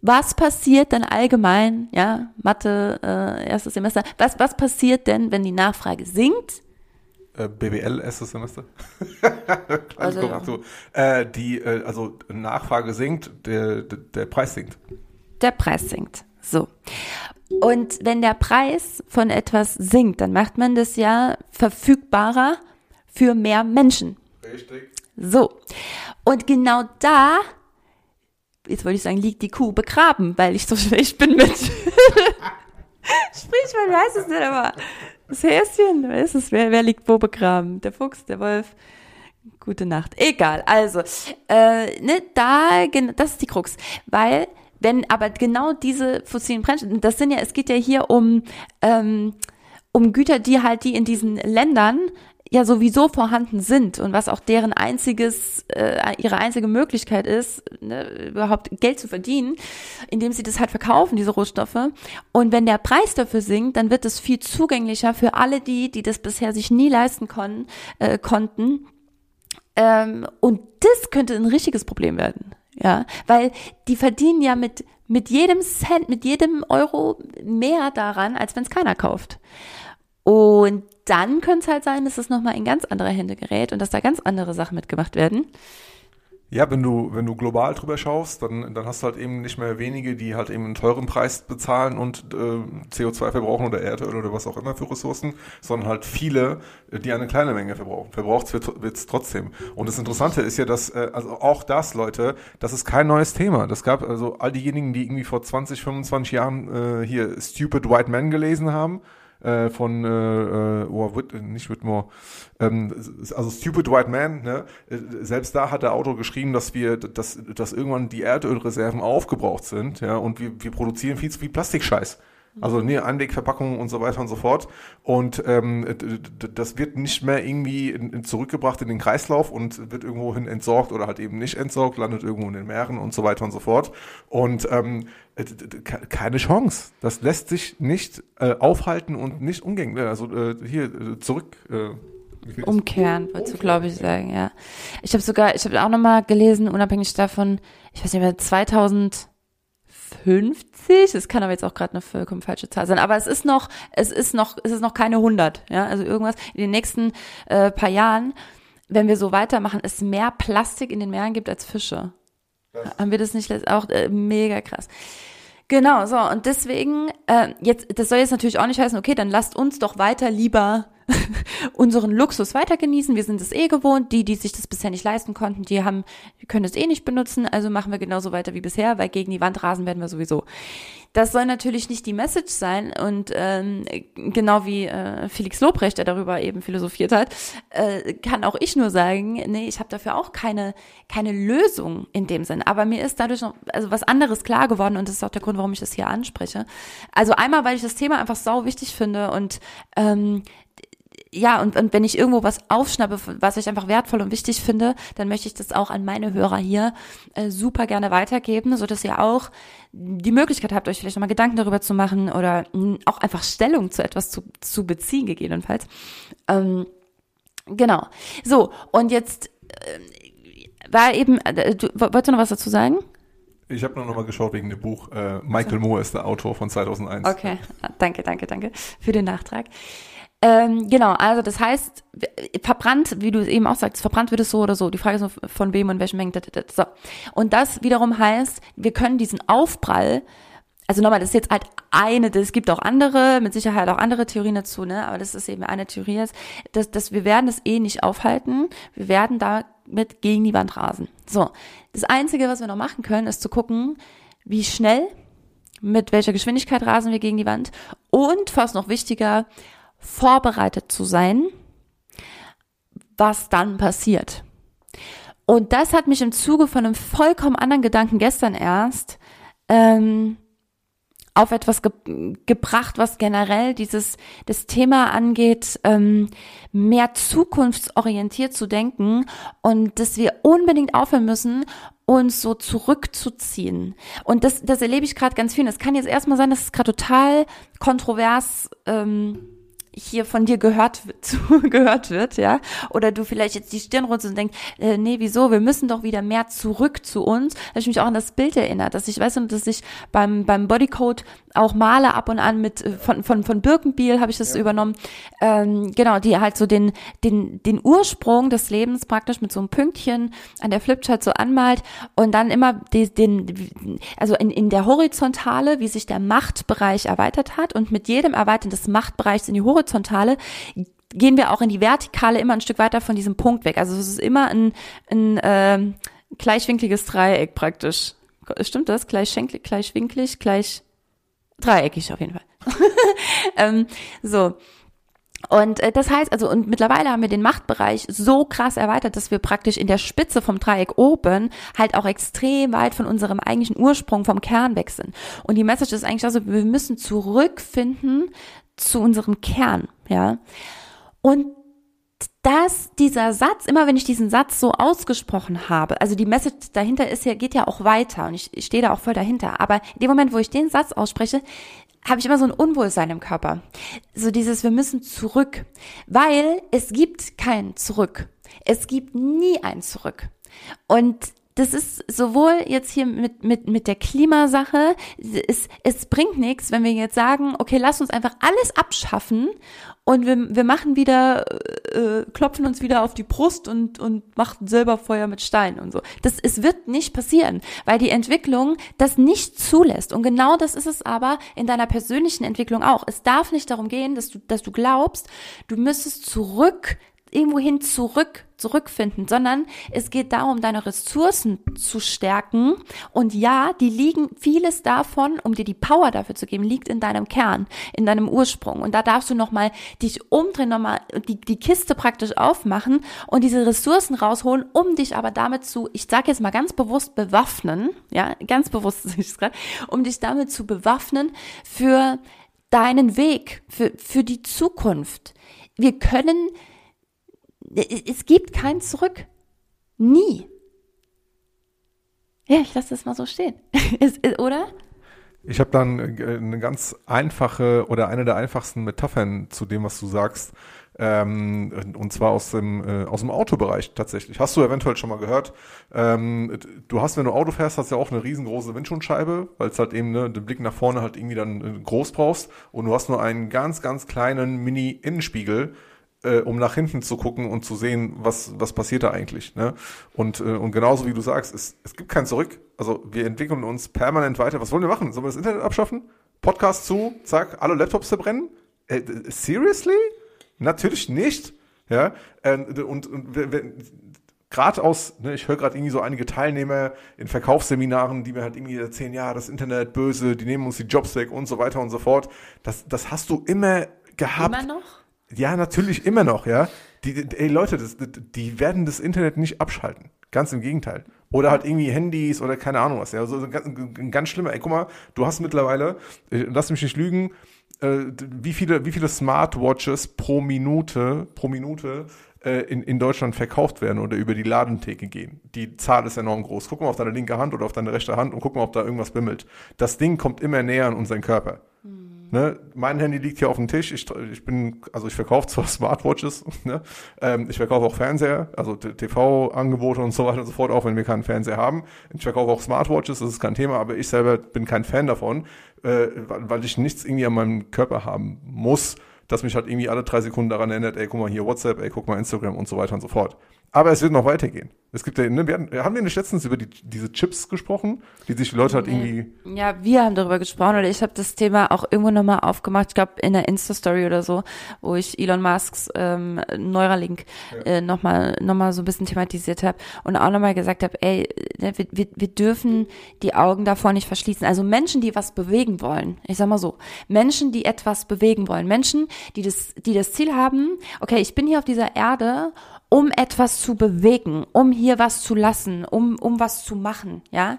Was passiert denn allgemein, ja, Mathe, äh, erstes Semester, was, was passiert denn, wenn die Nachfrage sinkt? Äh, BWL erstes Semester. also, äh, die, äh, also Nachfrage sinkt, der, der Preis sinkt. Der Preis sinkt. So. Und wenn der Preis von etwas sinkt, dann macht man das ja verfügbarer für mehr Menschen. Richtig. So. Und genau da, jetzt wollte ich sagen, liegt die Kuh begraben, weil ich so schlecht bin mit Sprichwort, wie heißt es denn aber? Das Häschen, wer ist es? Wer, wer liegt wo begraben? Der Fuchs, der Wolf? Gute Nacht. Egal, also, äh, ne, da, das ist die Krux, weil wenn aber genau diese fossilen Brennstoffe, das sind ja, es geht ja hier um, ähm, um Güter, die halt die in diesen Ländern ja sowieso vorhanden sind und was auch deren einziges, äh, ihre einzige Möglichkeit ist, ne, überhaupt Geld zu verdienen, indem sie das halt verkaufen, diese Rohstoffe. Und wenn der Preis dafür sinkt, dann wird es viel zugänglicher für alle die, die das bisher sich nie leisten kon äh, konnten. Ähm, und das könnte ein richtiges Problem werden. Ja, weil die verdienen ja mit, mit jedem Cent, mit jedem Euro mehr daran, als wenn es keiner kauft. Und dann könnte es halt sein, dass es nochmal in ganz andere Hände gerät und dass da ganz andere Sachen mitgemacht werden. Ja, wenn du, wenn du global drüber schaust, dann, dann hast du halt eben nicht mehr wenige, die halt eben einen teuren Preis bezahlen und äh, CO2 verbrauchen oder Erdöl oder was auch immer für Ressourcen, sondern halt viele, die eine kleine Menge verbrauchen. Verbraucht wird es trotzdem. Und das Interessante ist ja, dass, äh, also auch das, Leute, das ist kein neues Thema. Das gab also all diejenigen, die irgendwie vor 20, 25 Jahren äh, hier Stupid White Men gelesen haben, äh, von, äh, äh, oh, Whit, nicht Whitmore, ähm, also Stupid White Man, ne? Äh, selbst da hat der Autor geschrieben, dass wir, dass, dass irgendwann die Erdölreserven aufgebraucht sind, ja, und wir, wir produzieren viel zu viel Plastikscheiß. Also nee, Einwegverpackungen und so weiter und so fort. Und ähm, das wird nicht mehr irgendwie in, in zurückgebracht in den Kreislauf und wird irgendwohin entsorgt oder halt eben nicht entsorgt, landet irgendwo in den Meeren und so weiter und so fort. Und ähm, keine Chance. Das lässt sich nicht äh, aufhalten und nicht umgänglich. Also äh, hier äh, zurück. Äh, Umkehren, wolltest du, glaube ich, sagen, ja. Ich habe sogar, ich habe auch nochmal gelesen, unabhängig davon, ich weiß nicht mehr, 2000 50. Es kann aber jetzt auch gerade eine vollkommen falsche Zahl sein. Aber es ist noch, es ist noch, es ist noch keine 100. Ja, also irgendwas in den nächsten äh, paar Jahren, wenn wir so weitermachen, es mehr Plastik in den Meeren gibt als Fische. Krass. Haben wir das nicht auch äh, mega krass. Genau, so und deswegen äh, jetzt, das soll jetzt natürlich auch nicht heißen, okay, dann lasst uns doch weiter lieber unseren Luxus weiter genießen. Wir sind es eh gewohnt. Die, die sich das bisher nicht leisten konnten, die haben, die können es eh nicht benutzen. Also machen wir genauso weiter wie bisher, weil gegen die Wand rasen werden wir sowieso. Das soll natürlich nicht die Message sein und ähm, genau wie äh, Felix Lobrecht, der darüber eben philosophiert hat, äh, kann auch ich nur sagen, nee, ich habe dafür auch keine keine Lösung in dem Sinn. Aber mir ist dadurch noch also was anderes klar geworden und das ist auch der Grund, warum ich das hier anspreche. Also einmal, weil ich das Thema einfach sau wichtig finde und ähm, ja, und, und wenn ich irgendwo was aufschnappe, was ich einfach wertvoll und wichtig finde, dann möchte ich das auch an meine Hörer hier äh, super gerne weitergeben, so dass ihr auch die Möglichkeit habt, euch vielleicht nochmal Gedanken darüber zu machen oder mh, auch einfach Stellung zu etwas zu, zu beziehen, gegebenenfalls. Ähm, genau. So, und jetzt äh, war eben, äh, du, wolltest du noch was dazu sagen? Ich habe nur noch mal geschaut wegen dem Buch. Äh, Michael Moore ist der Autor von 2001. Okay, danke, danke, danke für den Nachtrag. Ähm, genau, also das heißt, verbrannt, wie du eben auch sagst, verbrannt wird es so oder so. Die Frage ist nur von wem und welchen Mengen. So. Und das wiederum heißt, wir können diesen Aufprall, also nochmal, das ist jetzt halt eine, es gibt auch andere, mit Sicherheit auch andere Theorien dazu, ne? Aber das ist eben eine Theorie, dass, dass wir werden das eh nicht aufhalten. Wir werden damit gegen die Wand rasen. So. Das Einzige, was wir noch machen können, ist zu gucken, wie schnell, mit welcher Geschwindigkeit rasen wir gegen die Wand und fast noch wichtiger, vorbereitet zu sein, was dann passiert. Und das hat mich im Zuge von einem vollkommen anderen Gedanken gestern erst ähm, auf etwas ge gebracht, was generell dieses das Thema angeht, ähm, mehr zukunftsorientiert zu denken und dass wir unbedingt aufhören müssen, uns so zurückzuziehen. Und das, das erlebe ich gerade ganz viel. Es kann jetzt erstmal sein, dass es gerade total kontrovers ähm, hier von dir gehört, zu, gehört wird, ja, oder du vielleicht jetzt die Stirn runzelst und denkst, äh, nee, wieso, wir müssen doch wieder mehr zurück zu uns, da habe ich mich auch an das Bild erinnert, dass ich weiß und dass ich beim, beim Bodycode auch male ab und an mit, äh, von, von, von Birkenbiel habe ich das ja. übernommen, ähm, genau, die halt so den, den, den Ursprung des Lebens praktisch mit so einem Pünktchen an der Flipchart so anmalt und dann immer die, den, also in, in der Horizontale, wie sich der Machtbereich erweitert hat und mit jedem Erweitern des Machtbereichs in die Horizontale horizontale gehen wir auch in die vertikale immer ein Stück weiter von diesem Punkt weg. Also es ist immer ein, ein äh, gleichwinkliges Dreieck praktisch. Stimmt das? Gleichschenklig, gleichwinklig, gleich dreieckig auf jeden Fall. ähm, so. Und äh, das heißt, also, und mittlerweile haben wir den Machtbereich so krass erweitert, dass wir praktisch in der Spitze vom Dreieck oben halt auch extrem weit von unserem eigentlichen Ursprung vom Kern weg sind. Und die Message ist eigentlich also, wir müssen zurückfinden zu unserem Kern, ja. Und dass dieser Satz, immer wenn ich diesen Satz so ausgesprochen habe, also die Message dahinter ist ja, geht ja auch weiter und ich, ich stehe da auch voll dahinter, aber in dem Moment, wo ich den Satz ausspreche, habe ich immer so ein Unwohlsein im Körper. So dieses, wir müssen zurück, weil es gibt kein Zurück. Es gibt nie ein Zurück. Und das ist sowohl jetzt hier mit, mit, mit der Klimasache, es, es bringt nichts, wenn wir jetzt sagen, okay, lass uns einfach alles abschaffen und wir, wir machen wieder, äh, klopfen uns wieder auf die Brust und, und machen selber Feuer mit Stein und so. Das, es wird nicht passieren, weil die Entwicklung das nicht zulässt. Und genau das ist es aber in deiner persönlichen Entwicklung auch. Es darf nicht darum gehen, dass du, dass du glaubst, du müsstest zurück irgendwohin zurück, zurückfinden, sondern es geht darum, deine Ressourcen zu stärken. Und ja, die liegen, vieles davon, um dir die Power dafür zu geben, liegt in deinem Kern, in deinem Ursprung. Und da darfst du nochmal dich umdrehen, nochmal die, die Kiste praktisch aufmachen und diese Ressourcen rausholen, um dich aber damit zu, ich sage jetzt mal ganz bewusst bewaffnen, ja, ganz bewusst, um dich damit zu bewaffnen für deinen Weg, für, für die Zukunft. Wir können es gibt kein Zurück. Nie. Ja, ich lasse das mal so stehen. oder? Ich habe dann eine ganz einfache oder eine der einfachsten Metaphern zu dem, was du sagst. Ähm, und zwar aus dem, äh, aus dem Autobereich tatsächlich. Hast du eventuell schon mal gehört. Ähm, du hast, wenn du Auto fährst, hast du ja auch eine riesengroße Windschutzscheibe, weil es halt eben ne, den Blick nach vorne halt irgendwie dann äh, groß brauchst. Und du hast nur einen ganz, ganz kleinen Mini-Innenspiegel, äh, um nach hinten zu gucken und zu sehen, was, was passiert da eigentlich. Ne? Und, äh, und genauso wie du sagst, es, es gibt kein Zurück. Also wir entwickeln uns permanent weiter. Was wollen wir machen? Sollen wir das Internet abschaffen? Podcast zu, zack, alle Laptops zerbrennen? Äh, seriously? Natürlich nicht. Ja, äh, und, und gerade aus, ne, ich höre gerade irgendwie so einige Teilnehmer in Verkaufsseminaren, die mir halt irgendwie erzählen, ja, das Internet böse, die nehmen uns die Jobs weg und so weiter und so fort. Das, das hast du immer gehabt. Immer noch? Ja, natürlich immer noch, ja. Die, die, ey Leute, das, die werden das Internet nicht abschalten. Ganz im Gegenteil. Oder halt irgendwie Handys oder keine Ahnung was. Ja, also ganz, ganz schlimmer. Ey, guck mal, du hast mittlerweile, äh, lass mich nicht lügen, äh, wie viele, wie viele Smartwatches pro Minute, pro Minute äh, in, in Deutschland verkauft werden oder über die Ladentheke gehen. Die Zahl ist enorm groß. Guck mal auf deine linke Hand oder auf deine rechte Hand und guck mal, ob da irgendwas bimmelt. Das Ding kommt immer näher an unseren Körper. Ne? Mein Handy liegt hier auf dem Tisch. Ich, ich bin, also ich verkaufe zwar Smartwatches, ne? ähm, ich verkaufe auch Fernseher, also TV-Angebote und so weiter und so fort, auch wenn wir keinen Fernseher haben. Ich verkaufe auch Smartwatches, das ist kein Thema, aber ich selber bin kein Fan davon, äh, weil ich nichts irgendwie an meinem Körper haben muss, das mich halt irgendwie alle drei Sekunden daran erinnert, ey, guck mal hier WhatsApp, ey, guck mal Instagram und so weiter und so fort. Aber es wird noch weitergehen. Es gibt ja, ne, wir hatten, haben wir nicht letztens über die, diese Chips gesprochen, die sich die Leute halt irgendwie. Ja, wir haben darüber gesprochen oder ich habe das Thema auch irgendwo nochmal aufgemacht, ich glaube in der Insta-Story oder so, wo ich Elon Musks ähm, Neuralink ja. äh, nochmal noch mal so ein bisschen thematisiert habe und auch nochmal gesagt habe, ey, ne, wir, wir, wir dürfen die Augen davor nicht verschließen. Also Menschen, die was bewegen wollen, ich sag mal so, Menschen, die etwas bewegen wollen, Menschen, die das, die das Ziel haben, okay, ich bin hier auf dieser Erde um etwas zu bewegen, um hier was zu lassen, um, um was zu machen, ja,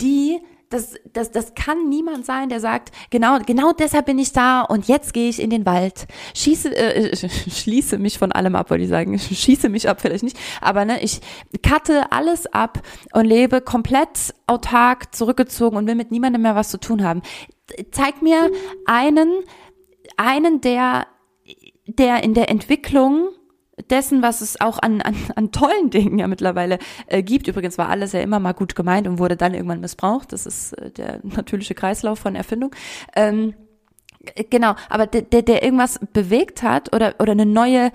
die das, das, das kann niemand sein, der sagt, genau, genau deshalb bin ich da und jetzt gehe ich in den Wald, schieße, äh, schließe mich von allem ab, wollte ich sagen, schieße mich ab vielleicht nicht, aber ne, ich cutte alles ab und lebe komplett autark zurückgezogen und will mit niemandem mehr was zu tun haben. Zeig mir einen, einen, der, der in der Entwicklung dessen, was es auch an, an, an tollen Dingen ja mittlerweile äh, gibt. Übrigens war alles ja immer mal gut gemeint und wurde dann irgendwann missbraucht. Das ist äh, der natürliche Kreislauf von Erfindung. Ähm, Genau, aber der, der, der irgendwas bewegt hat oder, oder eine neue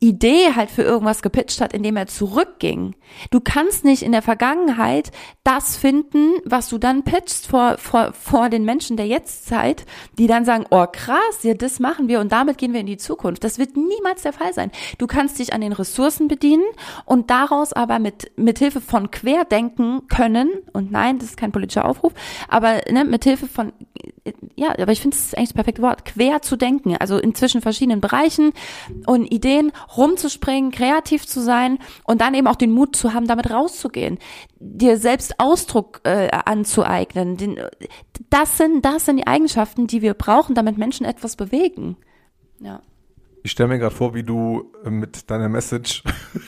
Idee halt für irgendwas gepitcht hat, indem er zurückging. Du kannst nicht in der Vergangenheit das finden, was du dann pitchst vor, vor, vor den Menschen der Jetztzeit, die dann sagen, oh krass, ja, das machen wir und damit gehen wir in die Zukunft. Das wird niemals der Fall sein. Du kannst dich an den Ressourcen bedienen und daraus aber mit, mit Hilfe von Querdenken können, und nein, das ist kein politischer Aufruf, aber ne, mit Hilfe von, ja, aber ich finde, es ist eigentlich das perfekte Wort, quer zu denken, also in zwischen verschiedenen Bereichen und Ideen rumzuspringen, kreativ zu sein und dann eben auch den Mut zu haben, damit rauszugehen, dir selbst Ausdruck äh, anzueignen. Den, das sind, das sind die Eigenschaften, die wir brauchen, damit Menschen etwas bewegen. Ja. Ich stelle mir gerade vor, wie du äh, mit deiner Message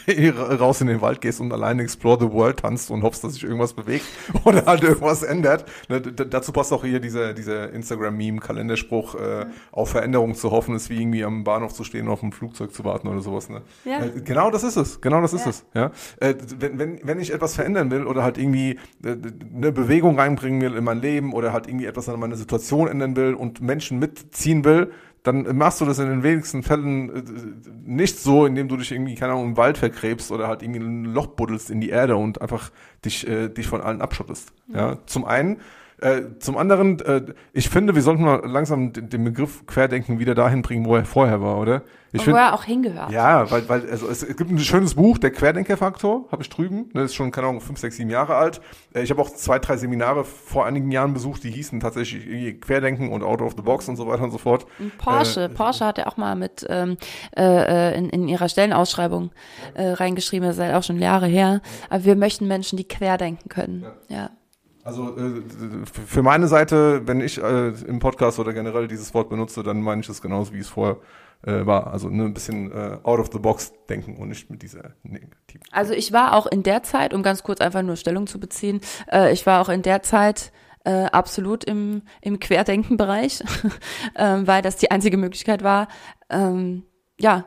raus in den Wald gehst und alleine Explore the World tanzt und hoffst, dass sich irgendwas bewegt oder halt irgendwas ändert. Ne, dazu passt auch hier dieser, dieser Instagram-Meme-Kalenderspruch, äh, auf Veränderung zu hoffen, ist wie irgendwie am Bahnhof zu stehen und auf ein Flugzeug zu warten oder sowas. Ne? Ja. Äh, genau das ist es. Genau das ist ja. es. Ja? Äh, wenn, wenn, wenn ich etwas verändern will oder halt irgendwie eine Bewegung reinbringen will in mein Leben oder halt irgendwie etwas an meiner Situation ändern will und Menschen mitziehen will, dann machst du das in den wenigsten Fällen äh, nicht so, indem du dich irgendwie, keine Ahnung, im Wald vergräbst oder halt irgendwie ein Loch buddelst in die Erde und einfach dich, äh, dich von allen abschottest. Mhm. Ja, zum einen Äh, zum anderen, äh, ich finde, wir sollten mal langsam den, den Begriff Querdenken wieder dahin bringen, wo er vorher war, oder? Ich Wo find, er auch hingehört. ja, weil, weil also es, es gibt ein schönes Buch, der Querdenkerfaktor, habe ich drüben. Das ist schon, keine Ahnung, fünf, sechs, sieben Jahre alt. Äh, Ich habe auch zwei, drei Seminare vor einigen Jahren besucht, die hießen tatsächlich Querdenken und Out of the Box und so weiter und so fort. Porsche, Äh, Porsche hat ja auch mal mit ähm, äh, äh, in, in ihrer Stellenausschreibung äh, reingeschrieben, das ist halt auch schon Jahre her. Aber wir möchten Menschen, die querdenken können. Ja. Also äh, für meine Seite, wenn ich äh, im Podcast oder generell dieses Wort benutze, dann meine ich es genauso, wie es vorher äh, war. Also ne, ein bisschen äh, out of the box denken und nicht mit dieser negativen. Also ich war auch in der Zeit, um ganz kurz einfach nur Stellung zu beziehen, äh, ich war auch in der Zeit äh, absolut im, im Querdenken-Bereich, ähm, weil das die einzige Möglichkeit war, ähm, ja,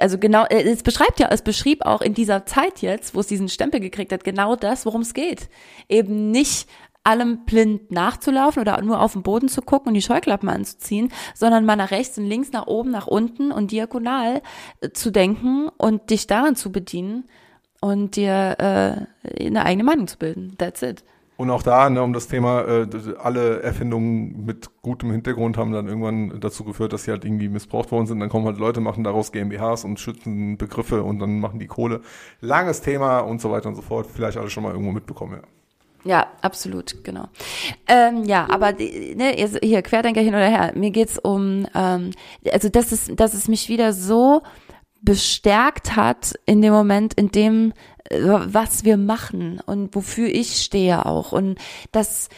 also genau, äh, es beschreibt ja, es beschrieb auch in dieser Zeit jetzt, wo es diesen Stempel gekriegt hat, genau das, worum es geht. Eben nicht allem blind nachzulaufen oder nur auf den Boden zu gucken und die Scheuklappen anzuziehen, sondern mal nach rechts und links, nach oben, nach unten und diagonal äh, zu denken und dich daran zu bedienen und dir äh, eine eigene Meinung zu bilden. That's it. Und auch da, ne, um das Thema, äh, alle Erfindungen mit gutem Hintergrund haben dann irgendwann dazu geführt, dass sie halt irgendwie missbraucht worden sind. Dann kommen halt Leute, machen daraus GmbHs und schützen Begriffe und dann machen die Kohle. Langes Thema und so weiter und so fort. Vielleicht alle schon mal irgendwo mitbekommen, ja. Ja, absolut, genau. Ähm, ja, aber ne, hier Querdenker hin oder her. Mir geht's um, ähm, also dass es, dass es mich wieder so bestärkt hat in dem Moment, in dem was wir machen und wofür ich stehe auch und das,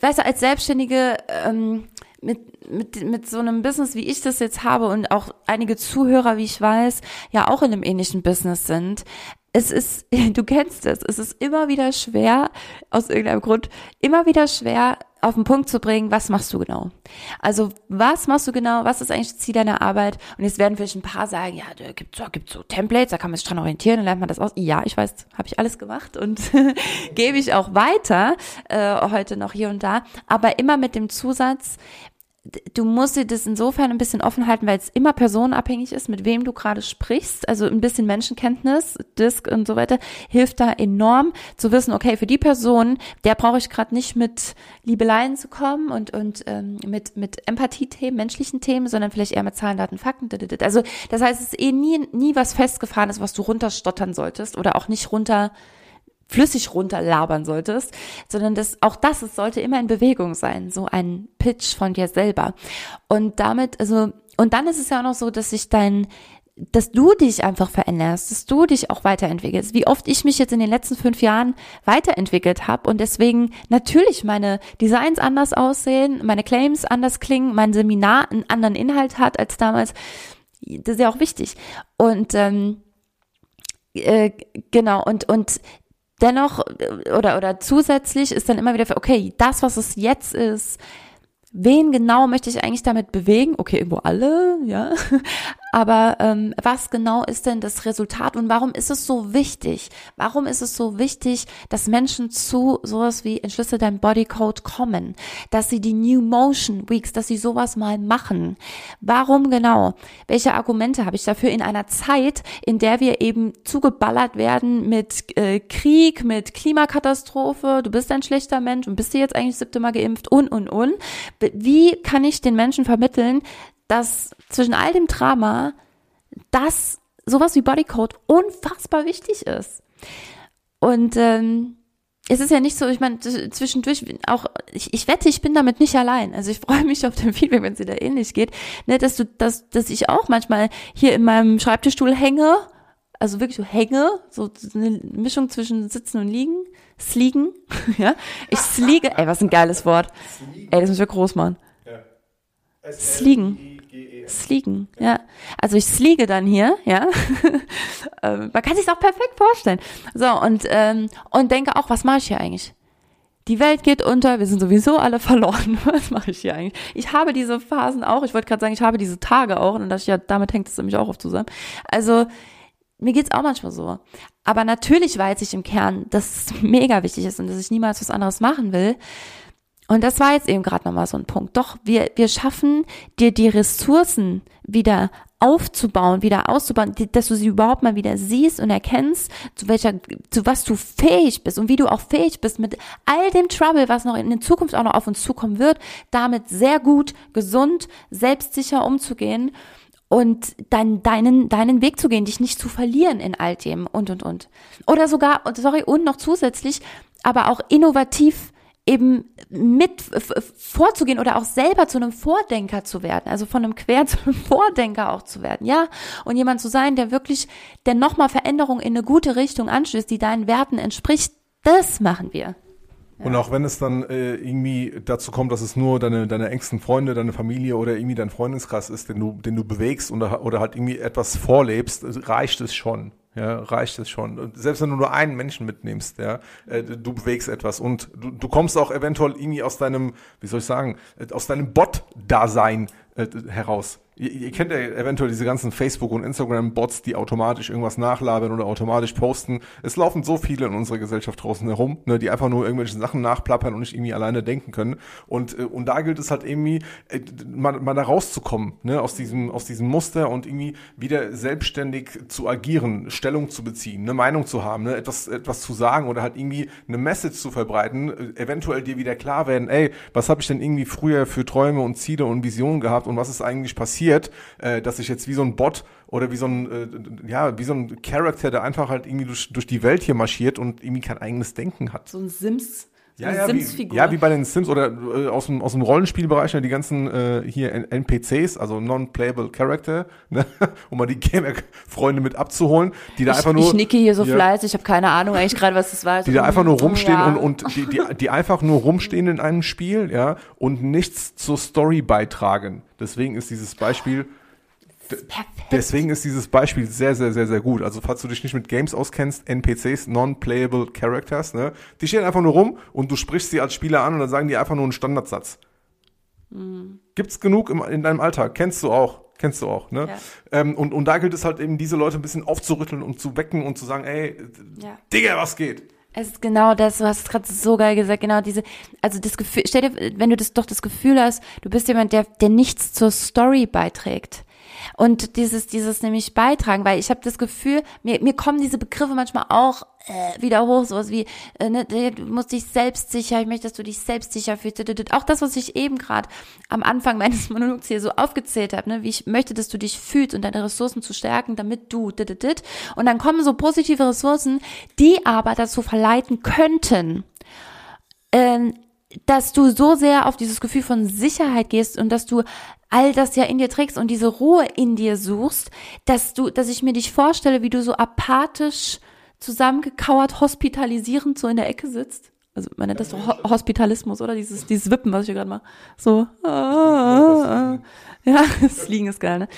weißt du, als Selbstständige ähm, mit, mit, mit so einem Business, wie ich das jetzt habe und auch einige Zuhörer, wie ich weiß, ja auch in einem ähnlichen Business sind. Es ist, du kennst es, es ist immer wieder schwer, aus irgendeinem Grund, immer wieder schwer auf den Punkt zu bringen, was machst du genau? Also, was machst du genau? Was ist eigentlich das Ziel deiner Arbeit? Und jetzt werden vielleicht ein paar sagen, ja, da gibt's so, gibt's so Templates, da kann man sich dran orientieren, dann lernt man das aus. Ja, ich weiß, habe ich alles gemacht und gebe ich auch weiter, äh, heute noch hier und da, aber immer mit dem Zusatz, du musst dir das insofern ein bisschen offen halten, weil es immer personenabhängig ist, mit wem du gerade sprichst. Also ein bisschen Menschenkenntnis, Disk und so weiter, hilft da enorm zu wissen, okay, für die Person, der brauche ich gerade nicht mit Liebeleien zu kommen und, und ähm, mit, mit Empathie-Themen, menschlichen Themen, sondern vielleicht eher mit Zahlen, Daten, Fakten. Also das heißt, es ist eh nie, nie was festgefahrenes, was du runterstottern solltest oder auch nicht runter flüssig runterlabern solltest, sondern das, auch das, es sollte immer in Bewegung sein, so ein Pitch von dir selber. Und damit, also, und dann ist es ja auch noch so, dass sich dein, dass du dich einfach veränderst, dass du dich auch weiterentwickelst. Wie oft ich mich jetzt in den letzten fünf Jahren weiterentwickelt habe und deswegen natürlich meine Designs anders aussehen, meine Claims anders klingen, mein Seminar einen anderen Inhalt hat als damals. Das ist ja auch wichtig. Und ähm, äh, genau, und, und dennoch äh, oder, oder zusätzlich ist dann immer wieder, für, okay, das, was es jetzt ist, wen genau möchte ich eigentlich damit bewegen? Okay, irgendwo alle, ja. Aber ähm, was genau ist denn das Resultat und warum ist es so wichtig? Warum ist es so wichtig, dass Menschen zu sowas wie Entschlüssel dein Bodycode kommen? Dass sie die New Motion Weeks, dass sie sowas mal machen? Warum genau? Welche Argumente habe ich dafür in einer Zeit, in der wir eben zugeballert werden mit äh, Krieg, mit Klimakatastrophe, du bist ein schlechter Mensch und bist du jetzt eigentlich siebte Mal geimpft und, und, und. Wie kann ich den Menschen vermitteln, dass zwischen all dem Drama, dass sowas wie Bodycode unfassbar wichtig ist. Und ähm, es ist ja nicht so, ich meine, zwischendurch auch, ich, ich wette, ich bin damit nicht allein. Also ich freue mich auf den Feedback, wenn es dir da ähnlich geht, ne, dass du, dass, dass ich auch manchmal hier in meinem Schreibtischstuhl hänge, also wirklich so hänge, so eine Mischung zwischen Sitzen und Liegen, Sliegen, ja. Ich sliege, ey, was ein geiles Wort. Ey, das muss ich groß machen. Sliegen. Sliegen, ja. Also ich sliege dann hier, ja. Ähm, Man kann sich auch perfekt vorstellen. So, und, ähm, und denke auch, was mache ich hier eigentlich? Die Welt geht unter, wir sind sowieso alle verloren. Was mache ich hier eigentlich? Ich habe diese Phasen auch, ich wollte gerade sagen, ich habe diese Tage auch, und das, ja, damit hängt es nämlich auch oft zusammen. Also, mir geht's auch manchmal so. Aber natürlich weiß ich im Kern, dass es mega wichtig ist und dass ich niemals was anderes machen will. Und das war jetzt eben gerade nochmal so ein Punkt. Doch, wir, wir schaffen dir die Ressourcen wieder aufzubauen, wieder auszubauen, dass du sie überhaupt mal wieder siehst und erkennst, zu welcher, zu was du fähig bist und wie du auch fähig bist, mit all dem Trouble, was noch in der Zukunft auch noch auf uns zukommen wird, damit sehr gut, gesund, selbstsicher umzugehen und dann deinen, deinen Weg zu gehen, dich nicht zu verlieren in all dem und, und, und. Oder sogar, sorry, und noch zusätzlich, aber auch innovativ eben mit vorzugehen oder auch selber zu einem Vordenker zu werden, also von einem Quer zu einem Vordenker auch zu werden, ja, und jemand zu sein, der wirklich, der nochmal Veränderung in eine gute Richtung anstößt, die deinen Werten entspricht, das machen wir. Und auch wenn es dann äh, irgendwie dazu kommt, dass es nur deine, deine engsten Freunde, deine Familie oder irgendwie dein Freundeskreis ist, den du, den du bewegst oder, oder halt irgendwie etwas vorlebst, reicht es schon. Ja, reicht es schon. Selbst wenn du nur einen Menschen mitnimmst, ja, äh, du bewegst etwas und du, du kommst auch eventuell irgendwie aus deinem, wie soll ich sagen, äh, aus deinem Bot-Dasein äh, heraus. Ihr, ihr kennt ja eventuell diese ganzen Facebook- und Instagram-Bots, die automatisch irgendwas nachlabern oder automatisch posten. Es laufen so viele in unserer Gesellschaft draußen herum, ne, die einfach nur irgendwelche Sachen nachplappern und nicht irgendwie alleine denken können. Und, äh, und da gilt es halt irgendwie, äh, mal, mal da rauszukommen, ne, aus diesem, aus diesem Muster und irgendwie wieder selbstständig zu agieren, Stellung zu beziehen, eine Meinung zu haben, ne, etwas, etwas zu sagen oder halt irgendwie eine Message zu verbreiten, äh, eventuell dir wieder klar werden, ey, was habe ich denn irgendwie früher für Träume und Ziele und Visionen gehabt und was ist eigentlich passiert? Passiert, äh, dass ich jetzt wie so ein Bot oder wie so ein, äh, ja, wie so ein Charakter, der einfach halt irgendwie durch, durch die Welt hier marschiert und irgendwie kein eigenes Denken hat. So ein Sims. So ja, ja, wie, ja, wie bei den Sims oder äh, aus, dem, aus dem Rollenspielbereich, ne, die ganzen äh, hier NPCs, also Non-Playable Character, ne, um mal die Gamer-Freunde mit abzuholen, die da ich, einfach nur. Ich nicke hier so ja, fleißig, ich habe keine Ahnung eigentlich gerade, was das war. Die da einfach nur rumstehen ja. und, und die, die, die einfach nur rumstehen in einem Spiel, ja, und nichts zur Story beitragen. Deswegen ist dieses Beispiel Deswegen ist dieses Beispiel sehr, sehr, sehr, sehr gut. Also falls du dich nicht mit Games auskennst, NPCs, Non-Playable Characters, ne? Die stehen einfach nur rum und du sprichst sie als Spieler an und dann sagen die einfach nur einen Standardsatz. Mhm. Gibt's genug im, in deinem Alltag? Kennst du auch. Kennst du auch, ne? Ja. Ähm, und, und da gilt es halt eben, diese Leute ein bisschen aufzurütteln und zu wecken und zu sagen, ey, ja. Digga, was geht? Es ist genau das, du hast es gerade so geil gesagt, genau diese, also das Gefühl, stell dir, wenn du das doch das Gefühl hast, du bist jemand, der, der nichts zur Story beiträgt, und dieses, dieses nämlich beitragen, weil ich habe das Gefühl, mir, mir kommen diese Begriffe manchmal auch äh, wieder hoch, sowas wie, äh, ne, du musst dich selbstsicher, ich möchte, dass du dich selbstsicher fühlst. Auch das, was ich eben gerade am Anfang meines Monologs hier so aufgezählt habe, ne, wie ich möchte, dass du dich fühlst und deine Ressourcen zu stärken, damit du, und dann kommen so positive Ressourcen, die aber dazu verleiten könnten, ähm, dass du so sehr auf dieses Gefühl von Sicherheit gehst und dass du all das ja in dir trägst und diese Ruhe in dir suchst, dass du, dass ich mir dich vorstelle, wie du so apathisch zusammengekauert, hospitalisierend so in der Ecke sitzt. Also man nennt das Ho Hospitalismus, oder? Dieses, dieses Wippen, was ich hier gerade mache. So. Ah, ah, ah. Ja, das Liegen ist geil, ne?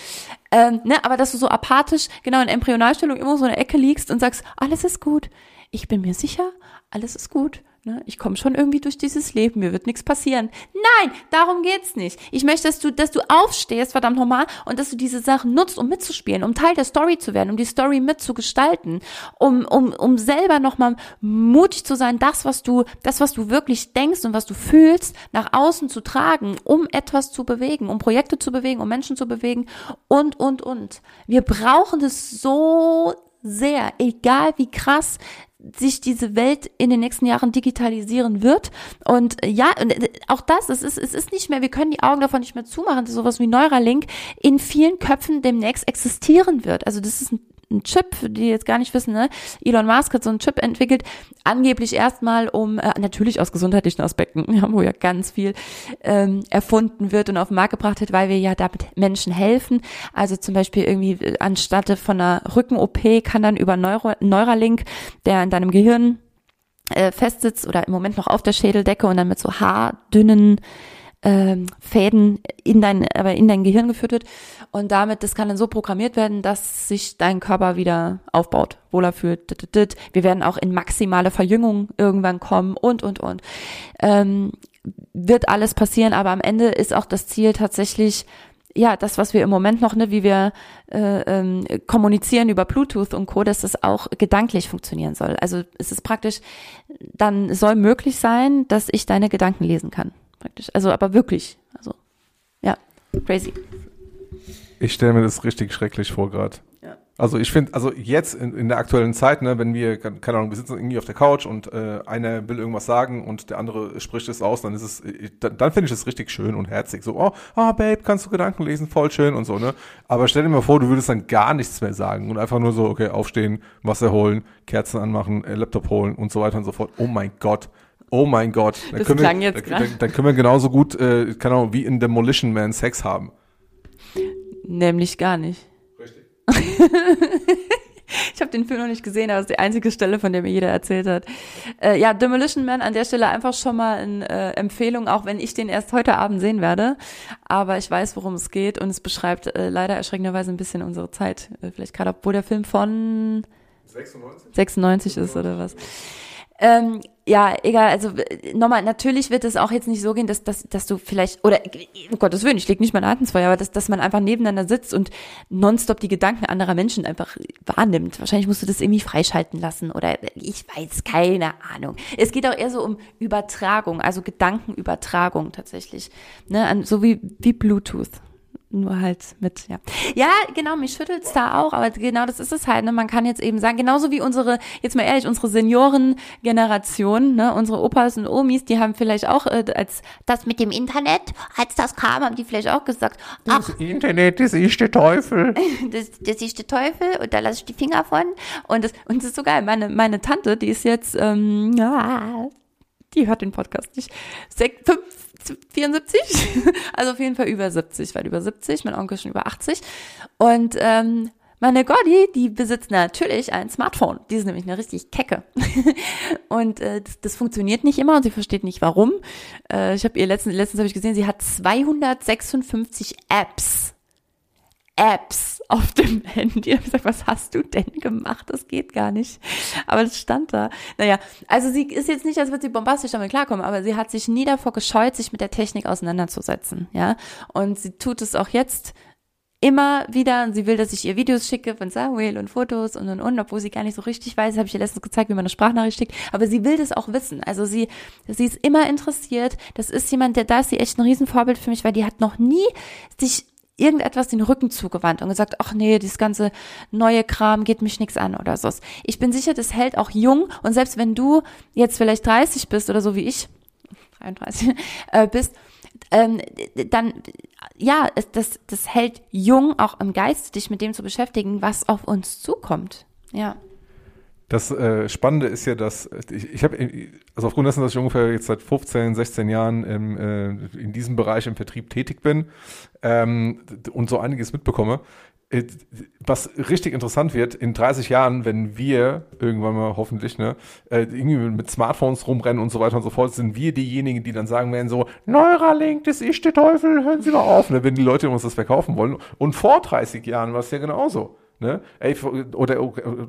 Ähm, ne? Aber dass du so apathisch, genau in Embryonalstellung immer so in der Ecke liegst und sagst, alles ist gut. Ich bin mir sicher, alles ist gut. Ne? Ich komme schon irgendwie durch dieses Leben, mir wird nichts passieren. Nein, darum geht's nicht. Ich möchte, dass du, dass du aufstehst, verdammt nochmal, und dass du diese Sachen nutzt, um mitzuspielen, um Teil der Story zu werden, um die Story mitzugestalten, um, um, um selber nochmal mutig zu sein, das, was du, das, was du wirklich denkst und was du fühlst, nach außen zu tragen, um etwas zu bewegen, um Projekte zu bewegen, um Menschen zu bewegen und, und, und. Wir brauchen es so sehr, egal wie krass sich diese Welt in den nächsten Jahren digitalisieren wird. Und äh, ja, äh, auch das, es ist, es ist nicht mehr, wir können die Augen davon nicht mehr zumachen, dass sowas wie Neuralink in vielen Köpfen demnächst existieren wird. Also das ist ein ein Chip, die jetzt gar nicht wissen, ne? Elon Musk hat so einen Chip entwickelt, angeblich erstmal um, äh, natürlich aus gesundheitlichen Aspekten, ja, wo ja ganz viel ähm, erfunden wird und auf den Markt gebracht wird, weil wir ja damit Menschen helfen. Also zum Beispiel irgendwie äh, anstatt von einer Rücken-OP kann dann über Neuro Neuralink, der in deinem Gehirn äh, festsitzt oder im Moment noch auf der Schädeldecke und dann mit so haardünnen ähm, Fäden in dein, aber in dein Gehirn geführt wird. Und damit, das kann dann so programmiert werden, dass sich dein Körper wieder aufbaut, wohler fühlt. Wir werden auch in maximale Verjüngung irgendwann kommen und, und, und. Ähm, wird alles passieren, aber am Ende ist auch das Ziel tatsächlich, ja, das, was wir im Moment noch, ne, wie wir äh, ähm, kommunizieren über Bluetooth und Co., dass das auch gedanklich funktionieren soll. Also es ist praktisch, dann soll möglich sein, dass ich deine Gedanken lesen kann praktisch. Also, aber wirklich. Also, ja, crazy. Ich stelle mir das richtig schrecklich vor gerade. Ja. Also ich finde, also jetzt in, in, der aktuellen Zeit, ne, wenn wir, keine Ahnung, wir sitzen irgendwie auf der Couch und äh, einer will irgendwas sagen und der andere spricht es aus, dann ist es, dann, dann finde ich es richtig schön und herzig. So, oh, oh, Babe, kannst du Gedanken lesen, voll schön und so, ne? Aber stell dir mal vor, du würdest dann gar nichts mehr sagen und einfach nur so, okay, aufstehen, Wasser holen, Kerzen anmachen, äh, Laptop holen und so weiter und so fort. Oh mein Gott. Oh mein Gott. Dann das können klang wir, jetzt dann, dann, dann können wir genauso gut, äh, keine Ahnung, wie in Demolition Man Sex haben. Nämlich gar nicht. Richtig. ich habe den Film noch nicht gesehen, aber es ist die einzige Stelle, von der mir jeder erzählt hat. Äh, ja, Demolition Man an der Stelle einfach schon mal eine äh, Empfehlung, auch wenn ich den erst heute Abend sehen werde. Aber ich weiß, worum es geht und es beschreibt äh, leider erschreckenderweise ein bisschen unsere Zeit. Äh, vielleicht gerade, obwohl der Film von 96, 96 ist oder was. Ähm, ja, egal, also nochmal, natürlich wird es auch jetzt nicht so gehen, dass, dass, dass du vielleicht, oder um Gottes Willen, ich leg nicht meine Hand ins aber dass, dass man einfach nebeneinander sitzt und nonstop die Gedanken anderer Menschen einfach wahrnimmt. Wahrscheinlich musst du das irgendwie freischalten lassen oder ich weiß, keine Ahnung. Es geht auch eher so um Übertragung, also Gedankenübertragung tatsächlich. Ne, an, so wie, wie Bluetooth nur halt mit, ja. Ja, genau, mich schüttelt's da auch, aber genau das ist es halt, ne? Man kann jetzt eben sagen, genauso wie unsere, jetzt mal ehrlich, unsere Seniorengeneration, ne, unsere Opas und Omis, die haben vielleicht auch, äh, als das mit dem Internet, als das kam, haben die vielleicht auch gesagt, ach, das Internet, das ist der Teufel. das, das ist der Teufel und da lasse ich die Finger von. Und das, und das ist so geil. Meine, meine Tante, die ist jetzt, ähm, ja, die hört den Podcast nicht. Sech, fünf, 74, also auf jeden Fall über 70, weil über 70, mein Onkel schon über 80. Und ähm, meine Gotti, die besitzt natürlich ein Smartphone. Die ist nämlich eine richtig Kecke. und äh, das, das funktioniert nicht immer und sie versteht nicht warum. Äh, ich habe ihr letztens, letztens habe ich gesehen, sie hat 256 Apps Apps auf dem Handy. Ich habe gesagt, was hast du denn gemacht? Das geht gar nicht. Aber das stand da. Naja, also sie ist jetzt nicht, als würde sie bombastisch damit klarkommen, aber sie hat sich nie davor gescheut, sich mit der Technik auseinanderzusetzen. Ja, und sie tut es auch jetzt immer wieder und sie will, dass ich ihr Videos schicke von Samuel und Fotos und und und, obwohl sie gar nicht so richtig weiß, habe ich ihr letztens gezeigt, wie man eine Sprachnachricht schickt, aber sie will das auch wissen. Also sie, sie ist immer interessiert. Das ist jemand, der da ist sie echt ein Riesenvorbild für mich, weil die hat noch nie sich irgendetwas den Rücken zugewandt und gesagt, ach nee, dieses ganze neue Kram geht mich nichts an oder so. Ich bin sicher, das hält auch jung und selbst wenn du jetzt vielleicht 30 bist oder so wie ich, 33 äh, bist, ähm, dann ja, das, das hält jung auch im Geist, dich mit dem zu beschäftigen, was auf uns zukommt. Ja. Das äh, Spannende ist ja, dass ich, ich habe, also aufgrund dessen, dass ich ungefähr jetzt seit 15, 16 Jahren im, äh, in diesem Bereich im Vertrieb tätig bin ähm, und so einiges mitbekomme, äh, was richtig interessant wird, in 30 Jahren, wenn wir irgendwann mal hoffentlich ne, äh, irgendwie mit Smartphones rumrennen und so weiter und so fort, sind wir diejenigen, die dann sagen werden so, Neuralink, das ist der Teufel, hören Sie mal auf, ne, wenn die Leute uns das verkaufen wollen. Und vor 30 Jahren war es ja genauso. Ne? Ey, oder,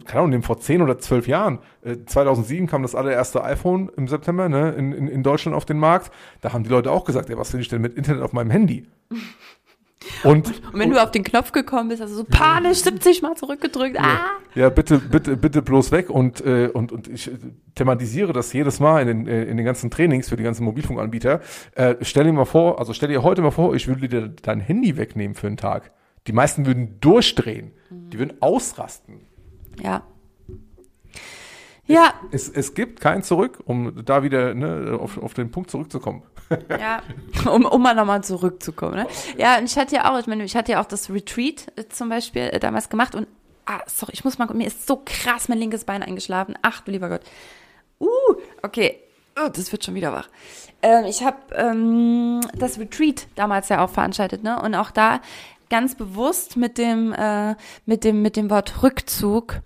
keine Ahnung, vor 10 oder 12 Jahren, 2007 äh, kam das allererste iPhone im September ne, in, in, in Deutschland auf den Markt. Da haben die Leute auch gesagt, ey, was will ich denn mit Internet auf meinem Handy? Und, und, wenn und, du auf den Knopf gekommen bist, also so panisch 70 Mal zurückgedrückt. Ja, ah. ja bitte, bitte, bitte bloß weg. Und, äh, und, und ich thematisiere das jedes Mal in den, äh, in den ganzen Trainings für die ganzen Mobilfunkanbieter. Äh, stell dir mal vor, also stell dir heute mal vor, ich würde dir dein Handy wegnehmen für einen Tag. Die meisten würden durchdrehen. Die würden ausrasten. Ja. Ja. Es, es, es gibt kein Zurück, um da wieder ne, auf, auf den Punkt zurückzukommen. ja, um, um mal nochmal zurückzukommen. Ne? Ja, und ich hatte ja auch, ich meine, ich hatte ja auch das Retreat äh, zum Beispiel äh, damals gemacht und, ah, sorry, ich muss mal, mir ist so krass mein linkes Bein eingeschlafen. Ach, du lieber Gott. Uh, okay. Oh, das wird schon wieder wach. Ähm, ich habe ähm, das Retreat damals ja auch veranstaltet, ne? Und auch da ganz bewusst mit dem, äh, mit dem, mit dem Wort Rückzug,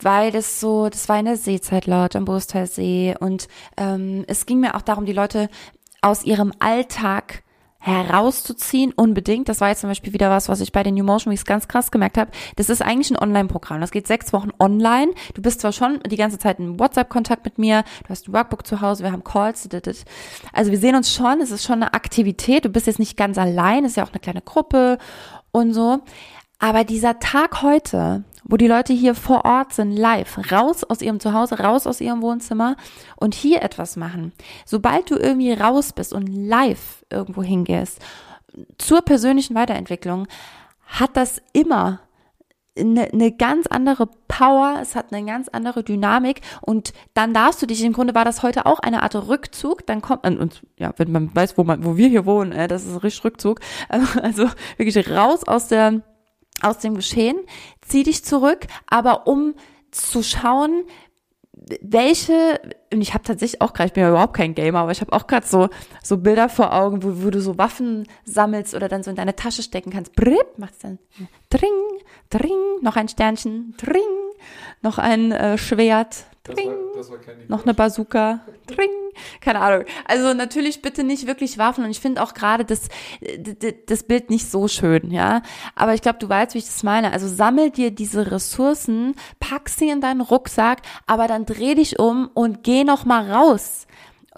weil das so, das war in der Seezeit laut am See und ähm, es ging mir auch darum, die Leute aus ihrem Alltag herauszuziehen, unbedingt. Das war jetzt zum Beispiel wieder was, was ich bei den New Motion Weeks ganz krass gemerkt habe. Das ist eigentlich ein Online-Programm. Das geht sechs Wochen online. Du bist zwar schon die ganze Zeit in WhatsApp-Kontakt mit mir, du hast ein Workbook zu Hause, wir haben Calls. Also wir sehen uns schon, es ist schon eine Aktivität. Du bist jetzt nicht ganz allein, es ist ja auch eine kleine Gruppe und so. Aber dieser Tag heute, wo die Leute hier vor Ort sind, live, raus aus ihrem Zuhause, raus aus ihrem Wohnzimmer und hier etwas machen. Sobald du irgendwie raus bist und live irgendwo hingehst, zur persönlichen Weiterentwicklung, hat das immer eine, eine ganz andere Power, es hat eine ganz andere Dynamik und dann darfst du dich, im Grunde war das heute auch eine Art Rückzug, dann kommt man, und ja, wenn man weiß, wo man, wo wir hier wohnen, äh, das ist richtig Rückzug, also wirklich raus aus der, aus dem Geschehen, zieh dich zurück, aber um zu schauen, welche, und ich habe tatsächlich auch gerade, ich bin ja überhaupt kein Gamer, aber ich habe auch gerade so, so Bilder vor Augen, wo, wo du so Waffen sammelst oder dann so in deine Tasche stecken kannst. Brip, macht's dann Dring, Dring, noch ein Sternchen, Dring, noch ein äh, Schwert, Dring, noch eine Bazooka, Dring, keine Ahnung. Also natürlich bitte nicht wirklich Waffen und ich finde auch gerade das, das Bild nicht so schön, ja. Aber ich glaube, du weißt, wie ich das meine. Also sammel dir diese Ressourcen, pack sie in deinen Rucksack, aber dann dreh dich um und geh noch mal raus.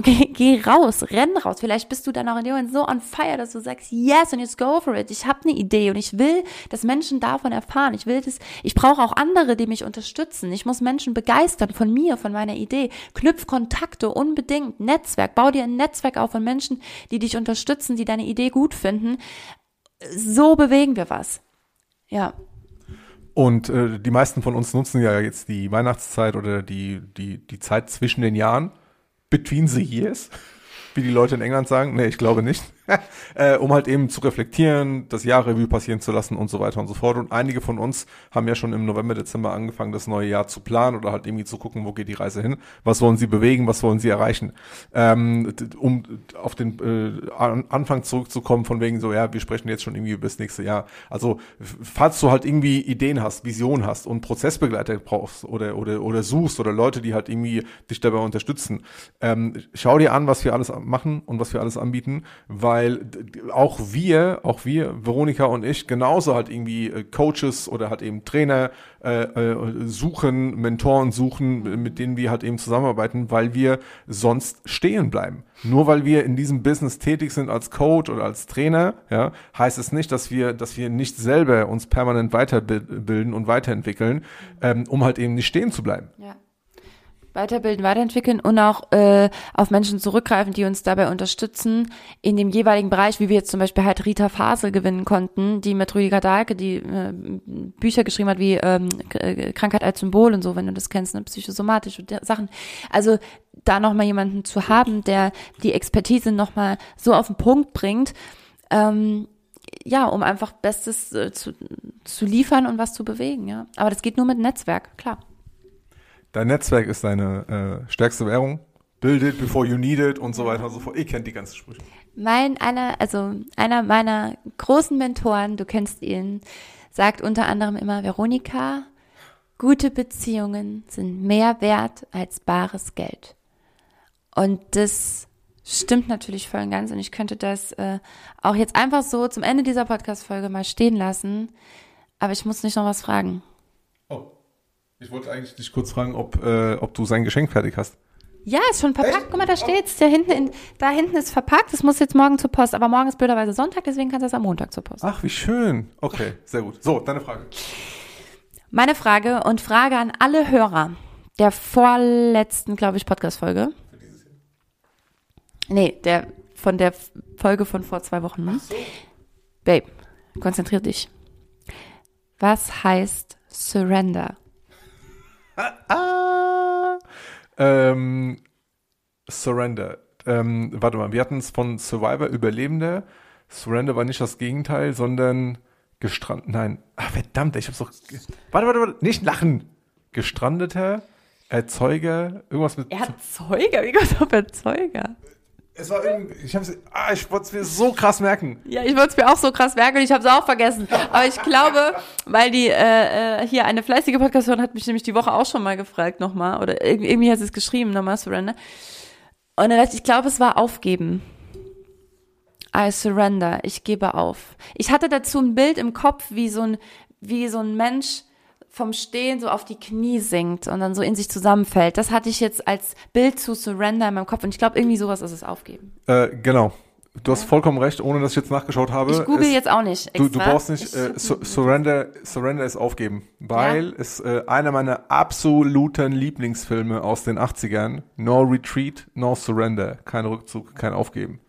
Okay, geh raus, renn raus. Vielleicht bist du dann auch in dem Moment so on fire, dass du sagst, yes, und jetzt go for it. Ich habe eine Idee und ich will, dass Menschen davon erfahren. Ich will das, ich brauche auch andere, die mich unterstützen. Ich muss Menschen begeistern von mir, von meiner Idee. Knüpf Kontakte unbedingt, Netzwerk. Bau dir ein Netzwerk auf von Menschen, die dich unterstützen, die deine Idee gut finden. So bewegen wir was. Ja. Und äh, die meisten von uns nutzen ja jetzt die Weihnachtszeit oder die, die, die Zeit zwischen den Jahren between the years, wie die Leute in England sagen. Nee, ich glaube nicht. äh, um halt eben zu reflektieren, das Jahrrevue passieren zu lassen und so weiter und so fort. Und einige von uns haben ja schon im November, Dezember angefangen, das neue Jahr zu planen oder halt irgendwie zu gucken, wo geht die Reise hin, was wollen sie bewegen, was wollen sie erreichen. Ähm, um auf den äh, Anfang zurückzukommen, von wegen so, ja, wir sprechen jetzt schon irgendwie über das nächste Jahr. Also, falls du halt irgendwie Ideen hast, Visionen hast und Prozessbegleiter brauchst oder, oder, oder suchst oder Leute, die halt irgendwie dich dabei unterstützen, ähm, schau dir an, was wir alles machen und was wir alles anbieten, weil weil auch wir, auch wir, Veronika und ich, genauso halt irgendwie äh, Coaches oder halt eben Trainer äh, äh, suchen, Mentoren suchen, mit denen wir halt eben zusammenarbeiten, weil wir sonst stehen bleiben. Nur weil wir in diesem Business tätig sind als Coach oder als Trainer, ja, heißt es nicht, dass wir, dass wir nicht selber uns permanent weiterbilden und weiterentwickeln, ähm, um halt eben nicht stehen zu bleiben. Ja weiterbilden, weiterentwickeln und auch äh, auf Menschen zurückgreifen, die uns dabei unterstützen in dem jeweiligen Bereich, wie wir jetzt zum Beispiel halt Rita Fasel gewinnen konnten, die mit Rüdiger Dahlke, die äh, Bücher geschrieben hat wie ähm, äh, Krankheit als Symbol und so, wenn du das kennst, ne, psychosomatische Sachen. Also da nochmal jemanden zu haben, der die Expertise nochmal so auf den Punkt bringt, ähm, ja, um einfach Bestes äh, zu, zu liefern und was zu bewegen, ja. Aber das geht nur mit Netzwerk, klar. Dein Netzwerk ist deine äh, stärkste Währung. Build it before you need it und so weiter und so fort. Ihr kennt die ganzen Sprüche. Mein, einer, also einer meiner großen Mentoren, du kennst ihn, sagt unter anderem immer, Veronika, gute Beziehungen sind mehr wert als bares Geld. Und das stimmt natürlich voll und ganz. Und ich könnte das äh, auch jetzt einfach so zum Ende dieser Podcast-Folge mal stehen lassen. Aber ich muss nicht noch was fragen. Ich wollte eigentlich dich kurz fragen, ob, äh, ob du sein Geschenk fertig hast. Ja, ist schon verpackt. Echt? Guck mal, da steht's. Da hinten, in, da hinten ist verpackt. Es muss jetzt morgen zur Post. Aber morgen ist blöderweise Sonntag, deswegen kannst du es am Montag zur Post. Ach, wie schön. Okay, sehr gut. So, deine Frage. Meine Frage und Frage an alle Hörer der vorletzten, glaube ich, Podcast-Folge. Nee, der, von der Folge von vor zwei Wochen. Ne? So. Babe, konzentrier dich. Was heißt Surrender? Ah, ähm, Surrender. Ähm, warte mal, wir hatten es von Survivor Überlebende. Surrender war nicht das Gegenteil, sondern gestrandet. Nein, Ach, verdammt, ich hab's doch. Warte, warte, warte, nicht lachen. Gestrandeter, Erzeuger, irgendwas mit. Erzeuger? Wie kommt auf Erzeuger? Es war irgendwie, ich hab's, ah, ich wollte es mir so krass merken. Ja, ich wollte es mir auch so krass merken und ich habe es auch vergessen. Aber ich glaube, weil die äh, äh hier eine fleißige Podcast-Hörerin hat mich nämlich die Woche auch schon mal gefragt nochmal oder irgendwie hat sie es geschrieben nochmal Surrender. Und dann dachte ich, ich glaube, es war aufgeben. I surrender, ich gebe auf. Ich hatte dazu ein Bild im Kopf, wie so ein wie so ein Mensch vom Stehen so auf die Knie sinkt und dann so in sich zusammenfällt. Das hatte ich jetzt als Bild zu Surrender in meinem Kopf und ich glaube, irgendwie sowas ist es aufgeben. Äh, genau. Du hast vollkommen recht, ohne dass ich jetzt nachgeschaut habe. Ich google es, jetzt auch nicht. Extra. Du, du brauchst nicht, äh, su Surrender, Surrender ist aufgeben, weil ja. es äh, einer meiner absoluten Lieblingsfilme aus den 80ern, No Retreat, No Surrender, kein Rückzug, kein Aufgeben.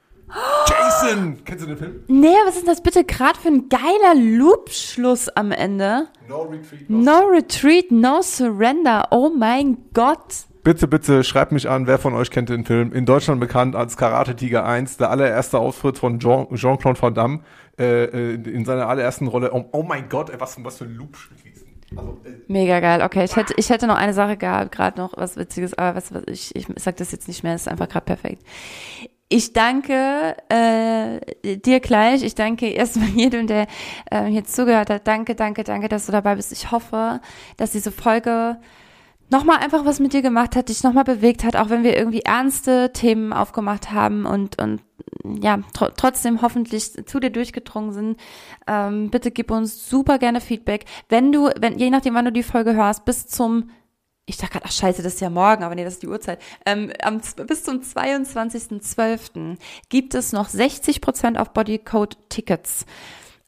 Jackson! Kennst du den Film? Nee, was ist das bitte gerade für ein geiler Loop-Schluss am Ende? No Retreat. No Retreat, No Surrender. Oh mein Gott. Bitte, bitte schreibt mich an, wer von euch kennt den Film. In Deutschland bekannt als Karate Tiger 1, der allererste Auftritt von Jean- Jean-Claude Van Damme äh, äh, in seiner allerersten Rolle. Oh, oh mein Gott, ey, was, was für ein Loop. Also, äh, Mega geil. Okay, ich hätte, ich hätte noch eine Sache gehabt, gerade noch was Witziges, aber was, was ich, ich sag das jetzt nicht mehr, das ist einfach gerade perfekt. Ich danke äh, dir gleich. Ich danke erstmal jedem, der äh, hier zugehört hat. Danke, danke, danke, dass du dabei bist. Ich hoffe, dass diese Folge nochmal einfach was mit dir gemacht hat, dich nochmal bewegt hat, auch wenn wir irgendwie ernste Themen aufgemacht haben und, und ja, tr trotzdem hoffentlich zu dir durchgedrungen sind. Ähm, bitte gib uns super gerne Feedback. Wenn du, wenn, je nachdem, wann du die Folge hörst, bis zum ich dachte gerade, ach scheiße, das ist ja morgen, aber nee, das ist die Uhrzeit. Ähm, am, bis zum 22.12. gibt es noch 60% auf Bodycode-Tickets.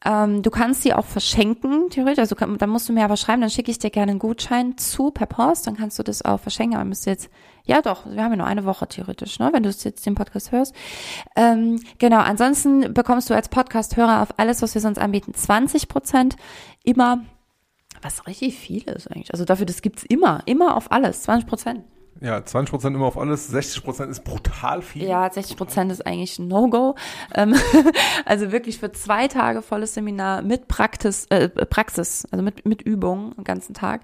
Ähm, du kannst die auch verschenken, theoretisch. Also kann, dann musst du mir aber schreiben, dann schicke ich dir gerne einen Gutschein zu per Post, dann kannst du das auch verschenken. Aber müsst jetzt, ja doch, wir haben ja nur eine Woche theoretisch, ne, wenn du jetzt den Podcast hörst. Ähm, genau, ansonsten bekommst du als Podcast-Hörer auf alles, was wir sonst anbieten, 20 Prozent immer, was richtig viel ist eigentlich. Also dafür, das gibt's immer, immer auf alles, 20 Prozent. Ja, 20% immer auf alles, 60% ist brutal viel. Ja, 60 Prozent ist eigentlich ein No-Go. Ähm, also wirklich für zwei Tage volles Seminar mit Praxis, äh, Praxis also mit, mit Übung den ganzen Tag,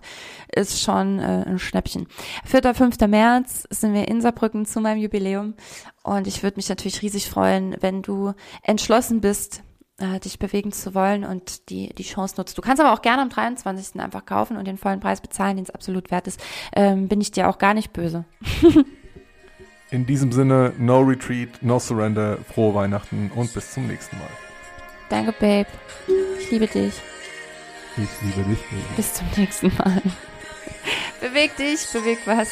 ist schon äh, ein Schnäppchen. 4. 5. März sind wir in Saarbrücken zu meinem Jubiläum und ich würde mich natürlich riesig freuen, wenn du entschlossen bist, äh, dich bewegen zu wollen und die, die Chance nutzt. Du kannst aber auch gerne am 23. einfach kaufen und den vollen Preis bezahlen, den es absolut wert ist. Ähm, bin ich dir auch gar nicht böse. In diesem Sinne, no retreat, no surrender, frohe Weihnachten und bis zum nächsten Mal. Danke, Babe. Ich liebe dich. Ich liebe dich. Baby. Bis zum nächsten Mal. Beweg dich, beweg was.